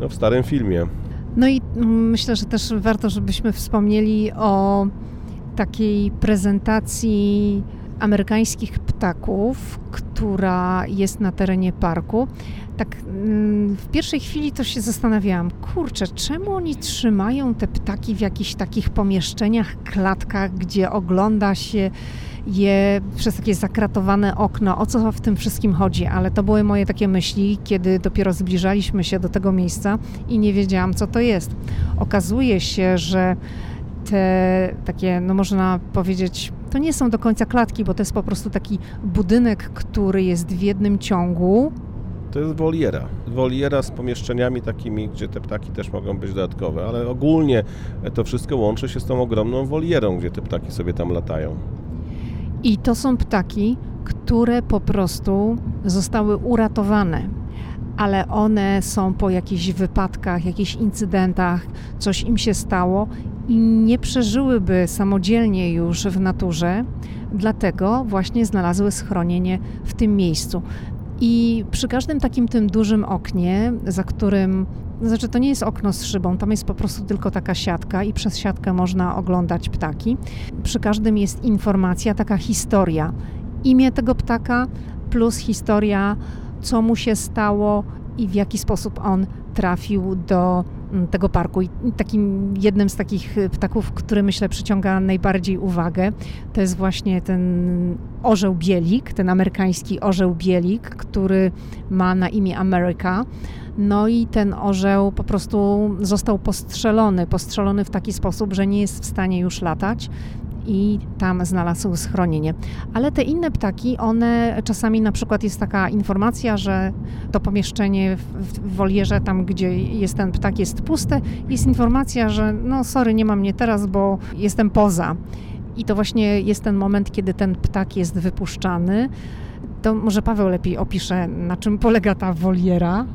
no, w starym filmie. No i myślę, że też warto, żebyśmy wspomnieli o takiej prezentacji amerykańskich ptaków, która jest na terenie parku. Tak mm, w pierwszej chwili to się zastanawiałam, kurczę, czemu oni trzymają te ptaki w jakichś takich pomieszczeniach, klatkach, gdzie ogląda się je przez takie zakratowane okno. O co w tym wszystkim chodzi? Ale to były moje takie myśli, kiedy dopiero zbliżaliśmy się do tego miejsca i nie wiedziałam, co to jest. Okazuje się, że te takie, no można powiedzieć, to nie są do końca klatki, bo to jest po prostu taki budynek, który jest w jednym ciągu. To jest woliera. Woliera z pomieszczeniami takimi, gdzie te ptaki też mogą być dodatkowe, ale ogólnie to wszystko łączy się z tą ogromną wolierą, gdzie te ptaki sobie tam latają. I to są ptaki, które po prostu zostały uratowane, ale one są po jakichś wypadkach, jakichś incydentach, coś im się stało i nie przeżyłyby samodzielnie już w naturze, dlatego właśnie znalazły schronienie w tym miejscu. I przy każdym takim tym dużym oknie, za którym znaczy, to nie jest okno z szybą, tam jest po prostu tylko taka siatka i przez siatkę można oglądać ptaki. Przy każdym jest informacja, taka historia. Imię tego ptaka plus historia, co mu się stało i w jaki sposób on trafił do mm, tego parku. I takim jednym z takich ptaków, który myślę przyciąga najbardziej uwagę, to jest właśnie ten orzeł bielik, ten amerykański orzeł bielik, który ma na imię America. No i ten orzeł po prostu został postrzelony, postrzelony w taki sposób, że nie jest w stanie już latać i tam znalazł schronienie. Ale te inne ptaki, one czasami na przykład jest taka informacja, że to pomieszczenie w wolierze, tam gdzie jest ten ptak, jest puste. Jest informacja, że no sorry, nie mam mnie teraz, bo jestem poza. I to właśnie jest ten moment, kiedy ten ptak jest wypuszczany. To może Paweł lepiej opisze, na czym polega ta woliera.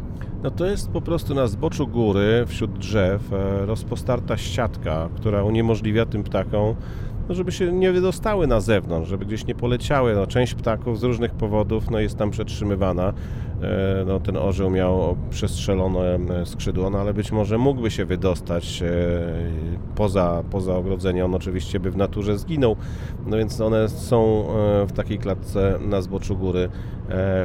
No to jest po prostu na zboczu góry, wśród drzew, e, rozpostarta ściatka, która uniemożliwia tym ptakom, no żeby się nie wydostały na zewnątrz, żeby gdzieś nie poleciały. No, część ptaków z różnych powodów no, jest tam przetrzymywana. E, no, ten orzeł miał przestrzelone e, skrzydło, no, ale być może mógłby się wydostać poza, poza ogrodzenie. On oczywiście by w naturze zginął, no więc one są w takiej klatce na zboczu góry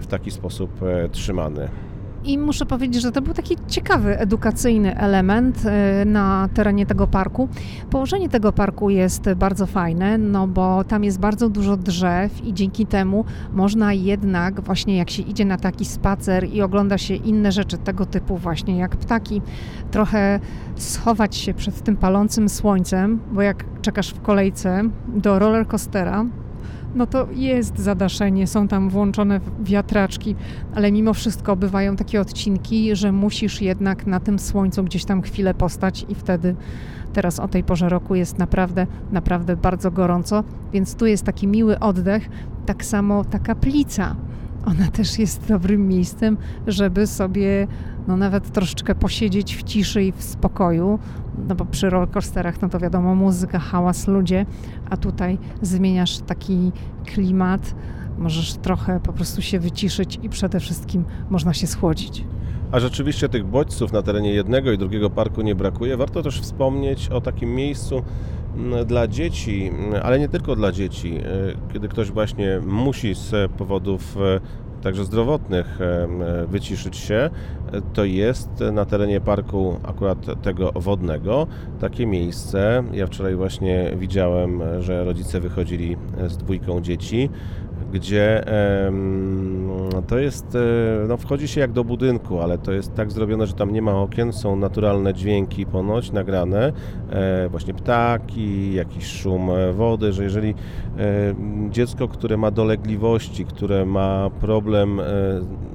w taki sposób trzymane. I muszę powiedzieć, że to był taki ciekawy, edukacyjny element e, na terenie tego parku. Położenie tego parku jest bardzo fajne, no bo tam jest bardzo dużo drzew i dzięki temu można jednak właśnie jak się idzie na taki spacer i ogląda się inne rzeczy tego typu właśnie jak ptaki, trochę schować się przed tym palącym słońcem, bo jak czekasz w kolejce do rollercoastera, no to jest zadaszenie, są tam włączone wiatraczki, ale mimo wszystko bywają takie odcinki, że musisz jednak na tym słońcu gdzieś tam chwilę postać i wtedy teraz o tej porze roku jest naprawdę, naprawdę bardzo gorąco, więc tu jest taki miły oddech, tak samo ta kaplica. Ona też jest dobrym miejscem, żeby sobie no nawet troszeczkę posiedzieć w ciszy i w spokoju, no bo przy rollercoasterach no to wiadomo muzyka, hałas, ludzie, a tutaj zmieniasz taki klimat, możesz trochę po prostu się wyciszyć i przede wszystkim można się schłodzić. A rzeczywiście tych bodźców na terenie jednego i drugiego parku nie brakuje. Warto też wspomnieć o takim miejscu dla dzieci, ale nie tylko dla dzieci. E, kiedy ktoś właśnie musi z powodów e, także zdrowotnych wyciszyć się, to jest na terenie parku akurat tego wodnego takie miejsce. Ja wczoraj właśnie widziałem, że rodzice wychodzili z dwójką dzieci, gdzie to jest, e, no wchodzi się jak do budynku, ale to jest tak zrobione, że tam nie ma okien, są naturalne dźwięki ponoć nagrane, e, właśnie ptaki, jakiś szum wody, że jeżeli dziecko, które ma dolegliwości, które ma problem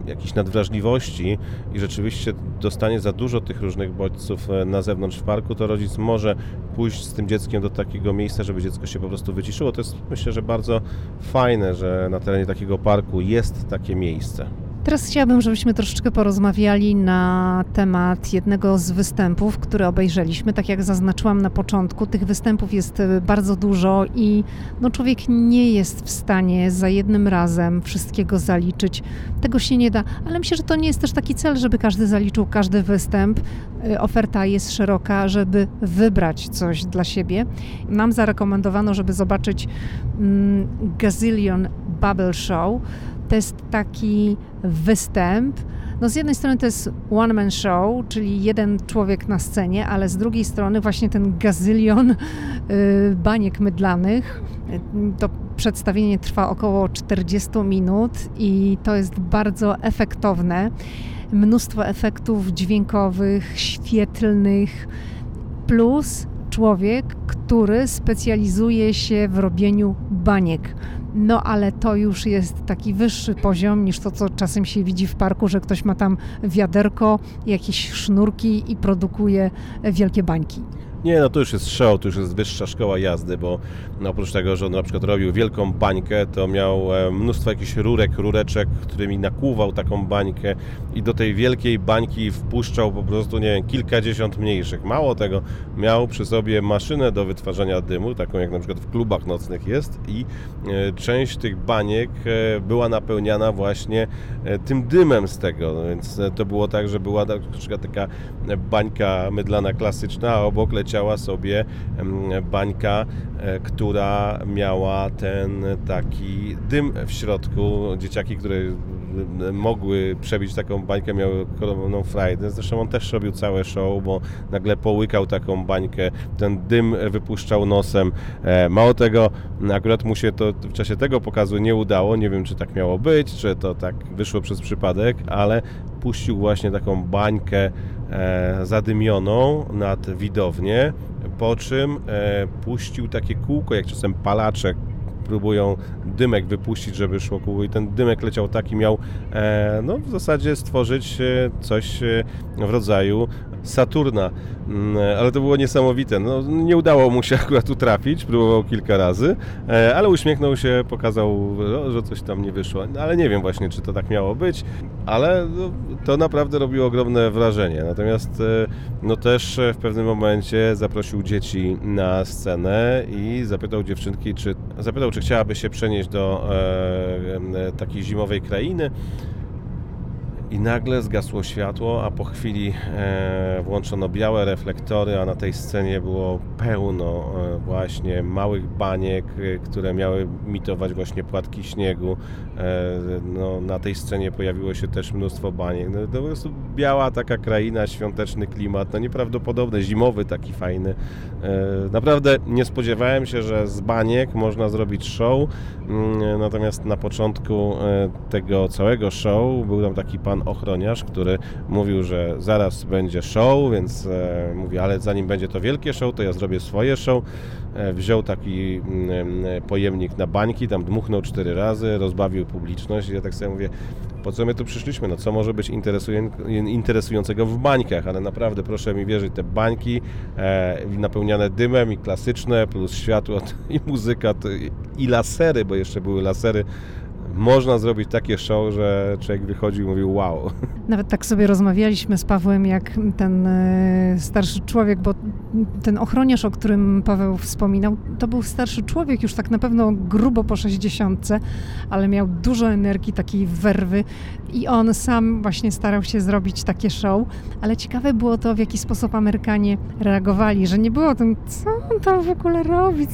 jakiejś nadwrażliwości i rzeczywiście dostanie za dużo tych różnych bodźców na zewnątrz w parku, to rodzic może pójść z tym dzieckiem do takiego miejsca, żeby dziecko się po prostu wyciszyło. To jest myślę, że bardzo fajne, że na terenie takiego parku jest takie miejsce. Teraz chciałabym, żebyśmy troszeczkę porozmawiali na temat jednego z występów, które obejrzeliśmy. Tak jak zaznaczyłam na początku, tych występów jest e, bardzo dużo i no, człowiek nie jest w stanie za jednym razem wszystkiego zaliczyć. Tego się nie da, ale myślę, że to nie jest też taki cel, żeby każdy zaliczył każdy występ. E, oferta jest szeroka, żeby wybrać coś dla siebie. Nam zarekomendowano, żeby zobaczyć mm, Gazillion Bubble Show to jest taki występ. No z jednej strony to jest one man show, czyli jeden człowiek na scenie, ale z drugiej strony właśnie ten gazylion y, baniek mydlanych. To przedstawienie trwa około 40 minut i to jest bardzo efektowne. Mnóstwo efektów dźwiękowych, świetlnych, plus człowiek, który specjalizuje się w robieniu baniek. No ale to już jest taki wyższy poziom niż to, co czasem się widzi w parku, że ktoś ma tam wiaderko, jakieś sznurki i produkuje wielkie bańki. Nie, no to już jest show, to już jest wyższa szkoła jazdy, bo oprócz tego, że on na przykład robił wielką bańkę, to miał e, mnóstwo jakichś rurek, rureczek, którymi nakłuwał taką bańkę i do tej wielkiej bańki wpuszczał po prostu, nie wiem, kilkadziesiąt mniejszych. Mało tego, miał przy sobie maszynę do wytwarzania dymu, taką jak na przykład w klubach nocnych jest i e, część tych baniek e, była napełniana właśnie tym dymem z tego, no więc to było tak, że była na przykład taka bańka mydlana klasyczna, a obok leciała leciała sobie bańka, e, która miała ten taki dym w środku. Dzieciaki, które mogły przebić taką bańkę, miały kolejną frajdę. Zresztą on też robił całe show, bo nagle połykał taką bańkę, ten dym wypuszczał nosem. E, mało tego, akurat mu się to w czasie tego pokazu nie udało. Nie wiem, czy tak miało być, czy to tak wyszło przez przypadek, ale puścił właśnie taką bańkę zadymioną nad widownię, po czym e, puścił takie kółko, jak czasem palaczek próbują dymek wypuścić, żeby szło kółko i ten dymek leciał tak i miał e, no, w zasadzie stworzyć e, coś e, w rodzaju Saturna, mm, ale to było niesamowite. No, nie udało mu się akurat utrafić, próbował kilka razy, ale uśmiechnął się, pokazał, no, że coś tam nie wyszło. Ale nie wiem właśnie, czy to tak miało być, ale no, to naprawdę robiło ogromne wrażenie. Natomiast no też w pewnym momencie zaprosił dzieci na scenę i zapytał dziewczynki, czy zapytał, czy chciałaby się przenieść do e, e, takiej zimowej krainy i nagle zgasło światło, a po chwili e, włączono białe reflektory, a na tej scenie było pełno e, właśnie małych baniek, e, które miały imitować właśnie płatki śniegu. No, na tej scenie pojawiło się też mnóstwo baniek. No, to po prostu biała taka kraina, świąteczny klimat, no nieprawdopodobny, zimowy taki fajny. Naprawdę nie spodziewałem się, że z baniek można zrobić show, mm, natomiast na początku tego całego show był tam taki pan ochroniarz, który mówił, że zaraz będzie show, więc e, mówi, ale zanim będzie to wielkie show, to ja zrobię swoje show. E, wziął taki mm, e, pojemnik na bańki, tam dmuchnął cztery razy, rozbawił publiczność. I ja tak sobie mówię, po co my tu przyszliśmy, no co może być interesującego w bańkach, ale naprawdę proszę mi wierzyć, te bańki e, napełniane dymem i klasyczne, plus światło i muzyka i lasery, bo jeszcze były lasery, można zrobić takie show, że człowiek wychodził i mówił wow. Nawet tak sobie rozmawialiśmy z Pawłem, jak ten e, starszy człowiek, bo ten ochroniarz, o którym Paweł wspominał, to był starszy człowiek, już tak na pewno grubo po 60, ale miał dużo energii, takiej werwy i on sam właśnie starał się zrobić takie show, ale ciekawe było to, w jaki sposób Amerykanie reagowali, że nie było tym, co on tam w ogóle robi,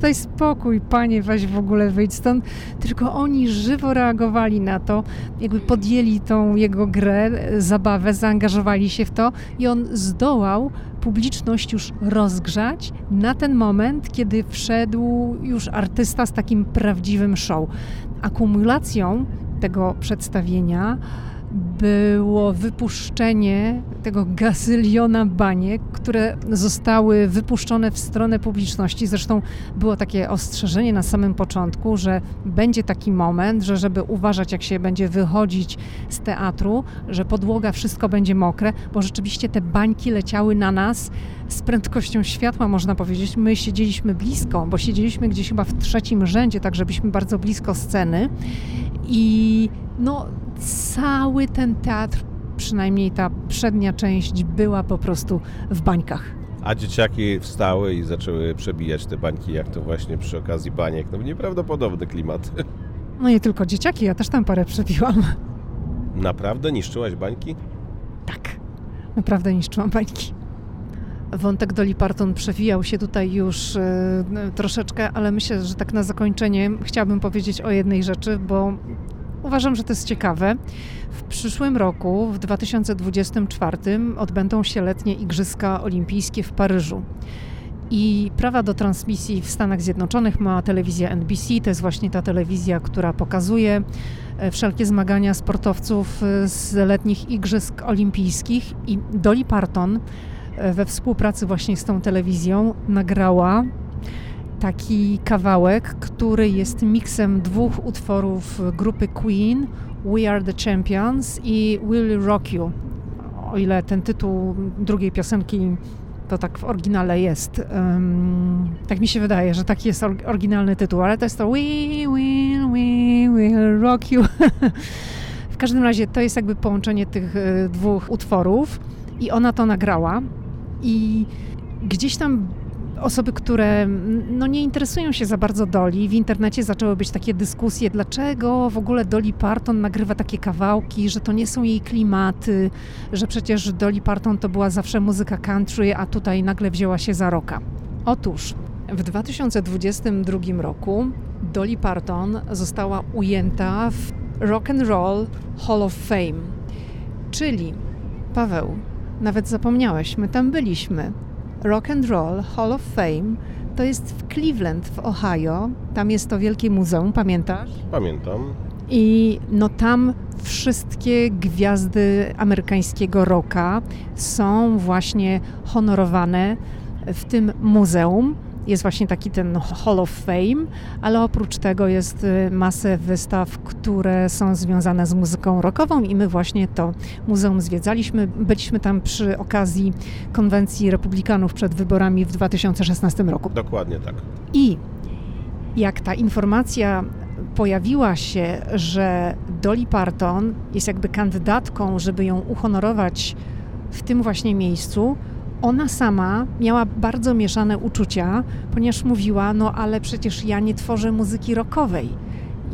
daj spokój, panie, weź w ogóle wyjdź stąd, tylko oni żywo reagowali na to, jakby podjęli tą jego grę, zabawę, zaangażowali się w to i on zdołał publiczność już rozgrzać na ten moment, kiedy wszedł już artysta z takim prawdziwym show. Akumulacją tego przedstawienia było wypuszczenie tego gazyliona baniek, które zostały wypuszczone w stronę publiczności. Zresztą było takie ostrzeżenie na samym początku, że będzie taki moment, że żeby uważać, jak się będzie wychodzić z teatru, że podłoga, wszystko będzie mokre, bo rzeczywiście te bańki leciały na nas z prędkością światła, można powiedzieć. My siedzieliśmy blisko, bo siedzieliśmy gdzieś chyba w trzecim rzędzie, tak żebyśmy bardzo blisko sceny. I no, cały ten teatr, przynajmniej ta przednia część, była po prostu w bańkach. A dzieciaki wstały i zaczęły przebijać te bańki, jak to właśnie przy okazji baniek. No nieprawdopodobny klimat. No nie tylko dzieciaki, ja też tam parę przebiłam. Naprawdę niszczyłaś bańki? Tak, naprawdę niszczyłam bańki. Wątek Dolly Parton przewijał się tutaj już e, troszeczkę, ale myślę, że tak na zakończenie chciałabym powiedzieć o jednej rzeczy, bo uważam, że to jest ciekawe. W przyszłym roku, w 2024, odbędą się letnie Igrzyska Olimpijskie w Paryżu. I prawa do transmisji w Stanach Zjednoczonych ma telewizja NBC. To jest właśnie ta telewizja, która pokazuje e, wszelkie zmagania sportowców e, z letnich Igrzysk Olimpijskich. I Dolly Parton e, we współpracy właśnie z tą telewizją nagrała taki kawałek, który jest miksem dwóch utworów grupy Queen, We Are the Champions i Will Rock You. O ile ten tytuł drugiej piosenki to tak w oryginale jest. Um, tak mi się wydaje, że taki jest oryginalny tytuł, ale to jest to We Will, We Will Rock You. w każdym razie to jest jakby połączenie tych e, dwóch utworów i ona to nagrała i gdzieś tam osoby, które no, nie interesują się za bardzo Doli, w internecie zaczęły być takie dyskusje, dlaczego w ogóle Dolly Parton nagrywa takie kawałki, że to nie są jej klimaty, że przecież Dolly Parton to była zawsze muzyka country, a tutaj nagle wzięła się za rocka. Otóż w 2022 roku Dolly Parton została ujęta w Rock and Roll Hall of Fame, czyli Paweł, nawet zapomniałeś, my tam byliśmy. Rock and Roll Hall of Fame to jest w Cleveland w Ohio. Tam jest to wielkie muzeum, pamiętasz? Pamiętam. I no tam wszystkie gwiazdy amerykańskiego rocka są właśnie honorowane w tym muzeum jest właśnie taki ten Hall of Fame, ale oprócz tego jest y, masę wystaw, które są związane z muzyką rockową i my właśnie to muzeum zwiedzaliśmy. Byliśmy tam przy okazji konwencji republikanów przed wyborami w 2016 roku. Dokładnie tak. I jak ta informacja pojawiła się, że Dolly Parton jest jakby kandydatką, żeby ją uhonorować w tym właśnie miejscu, ona sama miała bardzo mieszane uczucia, ponieważ mówiła: No, ale przecież ja nie tworzę muzyki rockowej.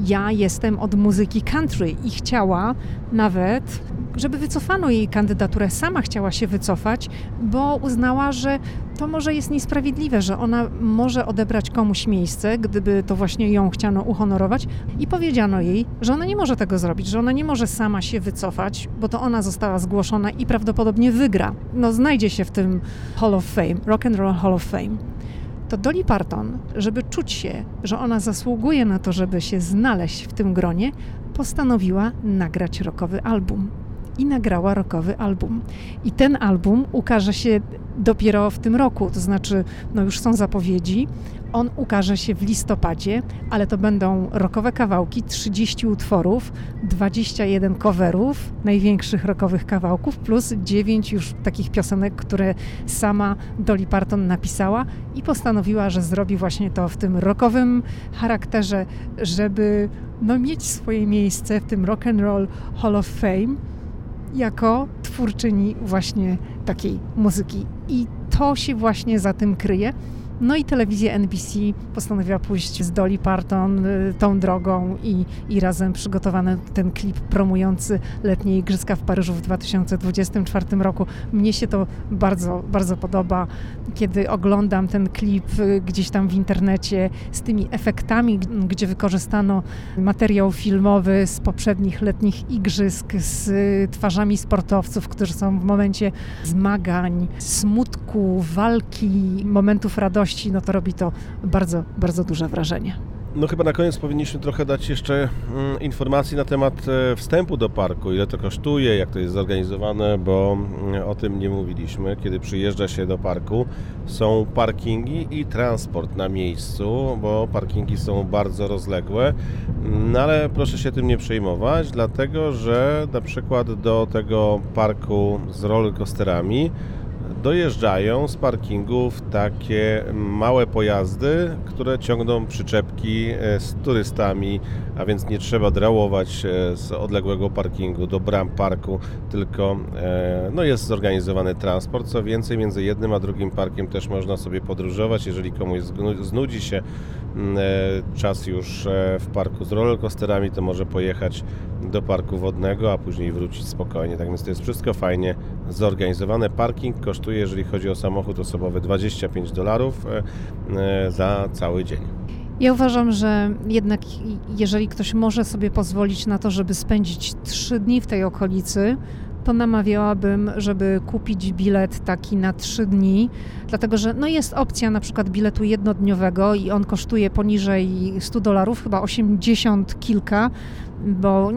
Ja jestem od muzyki country i chciała nawet żeby wycofano jej kandydaturę. Sama chciała się wycofać, bo uznała, że to może jest niesprawiedliwe, że ona może odebrać komuś miejsce, gdyby to właśnie ją chciano uhonorować. I powiedziano jej, że ona nie może tego zrobić, że ona nie może sama się wycofać, bo to ona została zgłoszona i prawdopodobnie wygra. No, znajdzie się w tym Hall of Fame, Rock and Roll Hall of Fame to Dolly Parton, żeby czuć się, że ona zasługuje na to, żeby się znaleźć w tym gronie, postanowiła nagrać rokowy album i nagrała rockowy album. I ten album ukaże się dopiero w tym roku, to znaczy, no już są zapowiedzi. On ukaże się w listopadzie, ale to będą rockowe kawałki, 30 utworów, 21 coverów, największych rockowych kawałków, plus 9 już takich piosenek, które sama Dolly Parton napisała i postanowiła, że zrobi właśnie to w tym rockowym charakterze, żeby no, mieć swoje miejsce w tym Rock and Roll Hall of Fame jako twórczyni właśnie takiej muzyki. I to się właśnie za tym kryje. No i telewizja NBC postanowiła pójść z Dolly Parton y, tą drogą i, i razem przygotowano ten klip promujący letnie Igrzyska w Paryżu w 2024 roku. Mnie się to bardzo, bardzo podoba, kiedy oglądam ten klip y, gdzieś tam w internecie z tymi efektami, gdzie wykorzystano materiał filmowy z poprzednich letnich Igrzysk, z twarzami sportowców, którzy są w momencie zmagań, smutku, walki, momentów radości no to robi to bardzo, bardzo duże wrażenie. No chyba na koniec powinniśmy trochę dać jeszcze mm, informacji na temat e, wstępu do parku, ile to kosztuje, jak to jest zorganizowane, bo mm, o tym nie mówiliśmy. Kiedy przyjeżdża się do parku, są parkingi i transport na miejscu, bo parkingi są bardzo rozległe. No ale proszę się tym nie przejmować, dlatego że na przykład do tego parku z rollercoasterami dojeżdżają z parkingów takie małe pojazdy, które ciągną przyczepki e, z turystami, a więc nie trzeba drałować e, z odległego parkingu do bram parku, tylko e, no jest zorganizowany transport. Co więcej, między jednym a drugim parkiem też można sobie podróżować. Jeżeli komuś znudzi się czas już w parku z rollercoasterami, to może pojechać do parku wodnego, a później wrócić spokojnie. Tak więc to jest wszystko fajnie zorganizowane. Parking kosztuje, jeżeli chodzi o samochód osobowy, 25 dolarów e, e, za cały dzień. Ja uważam, że jednak jeżeli ktoś może sobie pozwolić na to, żeby spędzić trzy dni w tej okolicy, to namawiałabym, żeby kupić bilet taki na trzy dni, dlatego że no jest opcja na przykład biletu jednodniowego i on kosztuje poniżej 100 dolarów, chyba 80 kilka, bo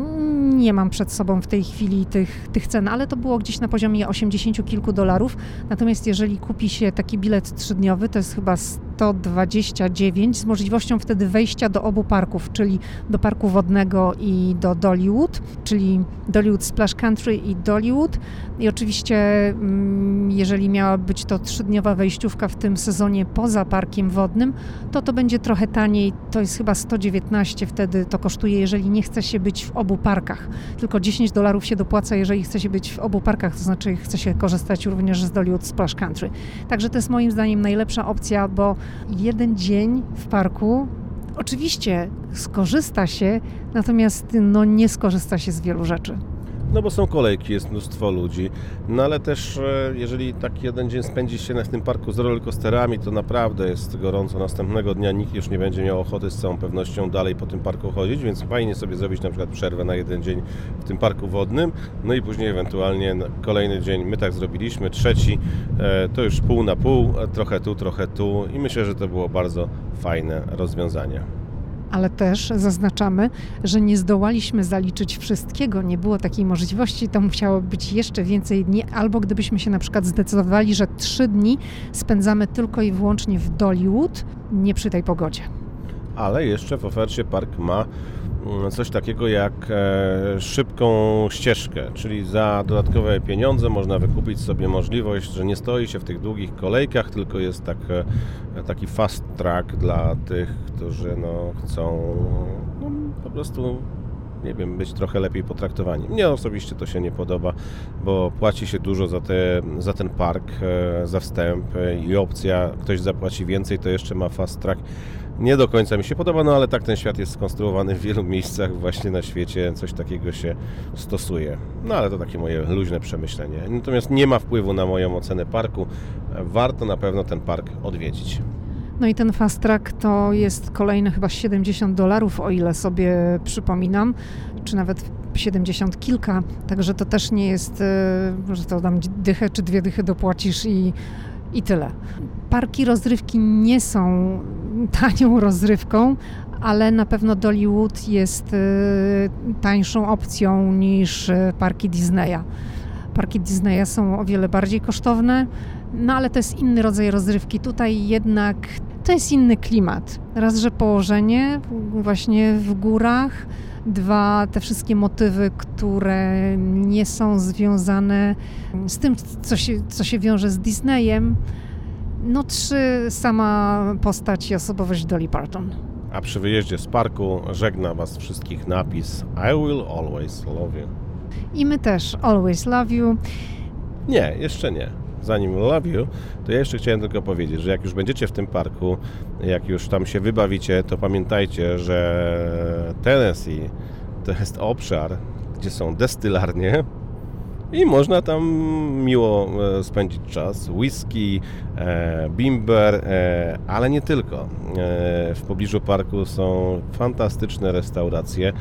nie mam przed sobą w tej chwili tych, tych cen, ale to było gdzieś na poziomie 80 kilku dolarów. Natomiast jeżeli kupi się taki bilet trzydniowy, to jest chyba 129 z możliwością wtedy wejścia do obu parków, czyli do parku wodnego i do Dollywood, czyli Dollywood Splash Country i Dollywood. I oczywiście, mm, jeżeli miała być to trzydniowa wejściówka w tym sezonie poza parkiem wodnym, to to będzie trochę taniej. To jest chyba 119 wtedy to kosztuje, jeżeli nie chce się być w obu parkach. Tylko 10 dolarów się dopłaca, jeżeli chce się być w obu parkach, to znaczy chce się korzystać również z Dollywood Splash Country. Także to jest moim zdaniem najlepsza opcja, bo jeden dzień w parku oczywiście skorzysta się, natomiast no, nie skorzysta się z wielu rzeczy. No bo są kolejki, jest mnóstwo ludzi, no ale też e, jeżeli taki jeden dzień spędzi się w tym parku z rollercoasterami, to naprawdę jest gorąco. Następnego dnia. Nikt już nie będzie miał ochoty z całą pewnością dalej po tym parku chodzić, więc fajnie sobie zrobić na przykład przerwę na jeden dzień w tym parku wodnym, no i później ewentualnie kolejny dzień, my tak zrobiliśmy, trzeci, e, to już pół na pół, trochę tu, trochę tu. I myślę, że to było bardzo fajne rozwiązanie ale też zaznaczamy, że nie zdołaliśmy zaliczyć wszystkiego, nie było takiej możliwości, to musiało być jeszcze więcej dni, albo gdybyśmy się na przykład zdecydowali, że trzy dni spędzamy tylko i wyłącznie w Dollywood, nie przy tej pogodzie. Ale jeszcze w ofercie park ma coś takiego jak e, szybką ścieżkę, czyli za dodatkowe pieniądze można wykupić sobie możliwość, że nie stoi się w tych długich kolejkach, tylko jest tak, e, taki fast track dla tych, którzy no, chcą no, po prostu nie wiem, być trochę lepiej potraktowani. Mnie osobiście to się nie podoba, bo płaci się dużo za, te, za ten park, e, za wstęp i opcja, ktoś zapłaci więcej, to jeszcze ma fast track nie do końca mi się podoba, no ale tak ten świat jest skonstruowany w wielu miejscach właśnie na świecie, coś takiego się stosuje. No ale to takie moje luźne przemyślenie. Natomiast nie ma wpływu na moją ocenę parku. Warto na pewno ten park odwiedzić. No i ten fast track to jest kolejne chyba 70 dolarów, o ile sobie przypominam, czy nawet 70 kilka, także to też nie jest, e, że to tam dychę czy dwie dychy dopłacisz i, i tyle. Parki rozrywki nie są tanią rozrywką, ale na pewno Dollywood jest y, tańszą opcją niż y, parki Disneya. Parki Disneya są o wiele bardziej kosztowne, no ale to jest inny rodzaj rozrywki. Tutaj jednak to jest inny klimat. Raz, że położenie właśnie w górach, dwa, te wszystkie motywy, które nie są związane z tym, co się, co się wiąże z Disneyem. No trzy, sama postać i osobowość Dolly Parton. A przy wyjeździe z parku żegna Was wszystkich napis I will always love you. I my też always love you. Nie, jeszcze nie. Zanim love you, to ja jeszcze chciałem tylko powiedzieć, że jak już będziecie w tym parku, jak już tam się wybawicie, to pamiętajcie, że Tennessee to jest obszar, gdzie są destylarnie, i można tam miło e, spędzić czas. Whisky, e, bimber, e, ale nie tylko. W pobliżu parku są fantastyczne restauracje,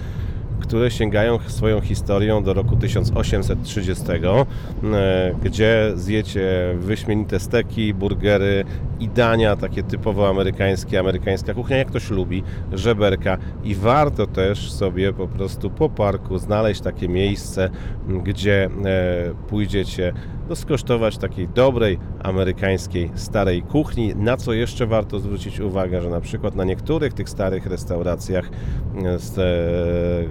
które sięgają swoją historią do roku 1830, e, gdzie zjecie wyśmienite steki, burgery i dania takie typowo amerykańskie, amerykańska kuchnia, jak ktoś lubi, żeberka. I warto też sobie po prostu po parku znaleźć takie miejsce, gdzie e, pójdziecie no, skosztować takiej dobrej amerykańskiej starej kuchni. Na co jeszcze warto zwrócić uwagę, że na przykład na niektórych tych starych restauracjach e,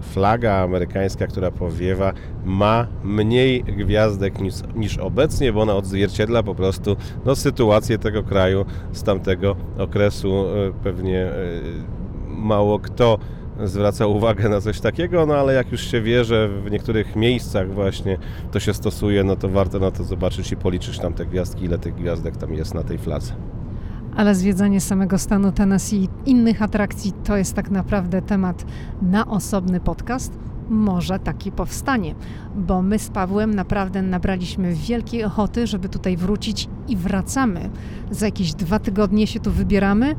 flaga amerykańska, która powiewa, ma mniej gwiazdek niż, niż obecnie, bo ona odzwierciedla po prostu no, sytuację tego kraju z tamtego okresu. E, pewnie e, mało kto zwraca uwagę na coś takiego, no ale jak już się wie, że w niektórych miejscach właśnie to się stosuje, no to warto na to zobaczyć i policzyć tam te gwiazdki, ile tych gwiazdek tam jest na tej fladze. Ale zwiedzanie samego stanu Tennessee i innych atrakcji to jest tak naprawdę temat na osobny podcast. Może taki powstanie, bo my z Pawłem naprawdę nabraliśmy wielkiej ochoty, żeby tutaj wrócić i wracamy. Za jakieś dwa tygodnie się tu wybieramy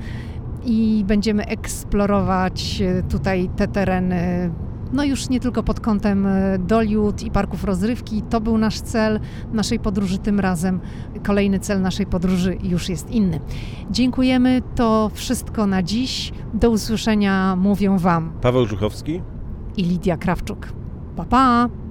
i będziemy eksplorować e, tutaj te tereny. No już nie tylko pod kątem e, Doliud i parków rozrywki, to był nasz cel naszej podróży tym razem. Kolejny cel naszej podróży już jest inny. Dziękujemy, to wszystko na dziś. Do usłyszenia mówią Wam Paweł Żuchowski i Lidia Krawczuk. Pa, pa!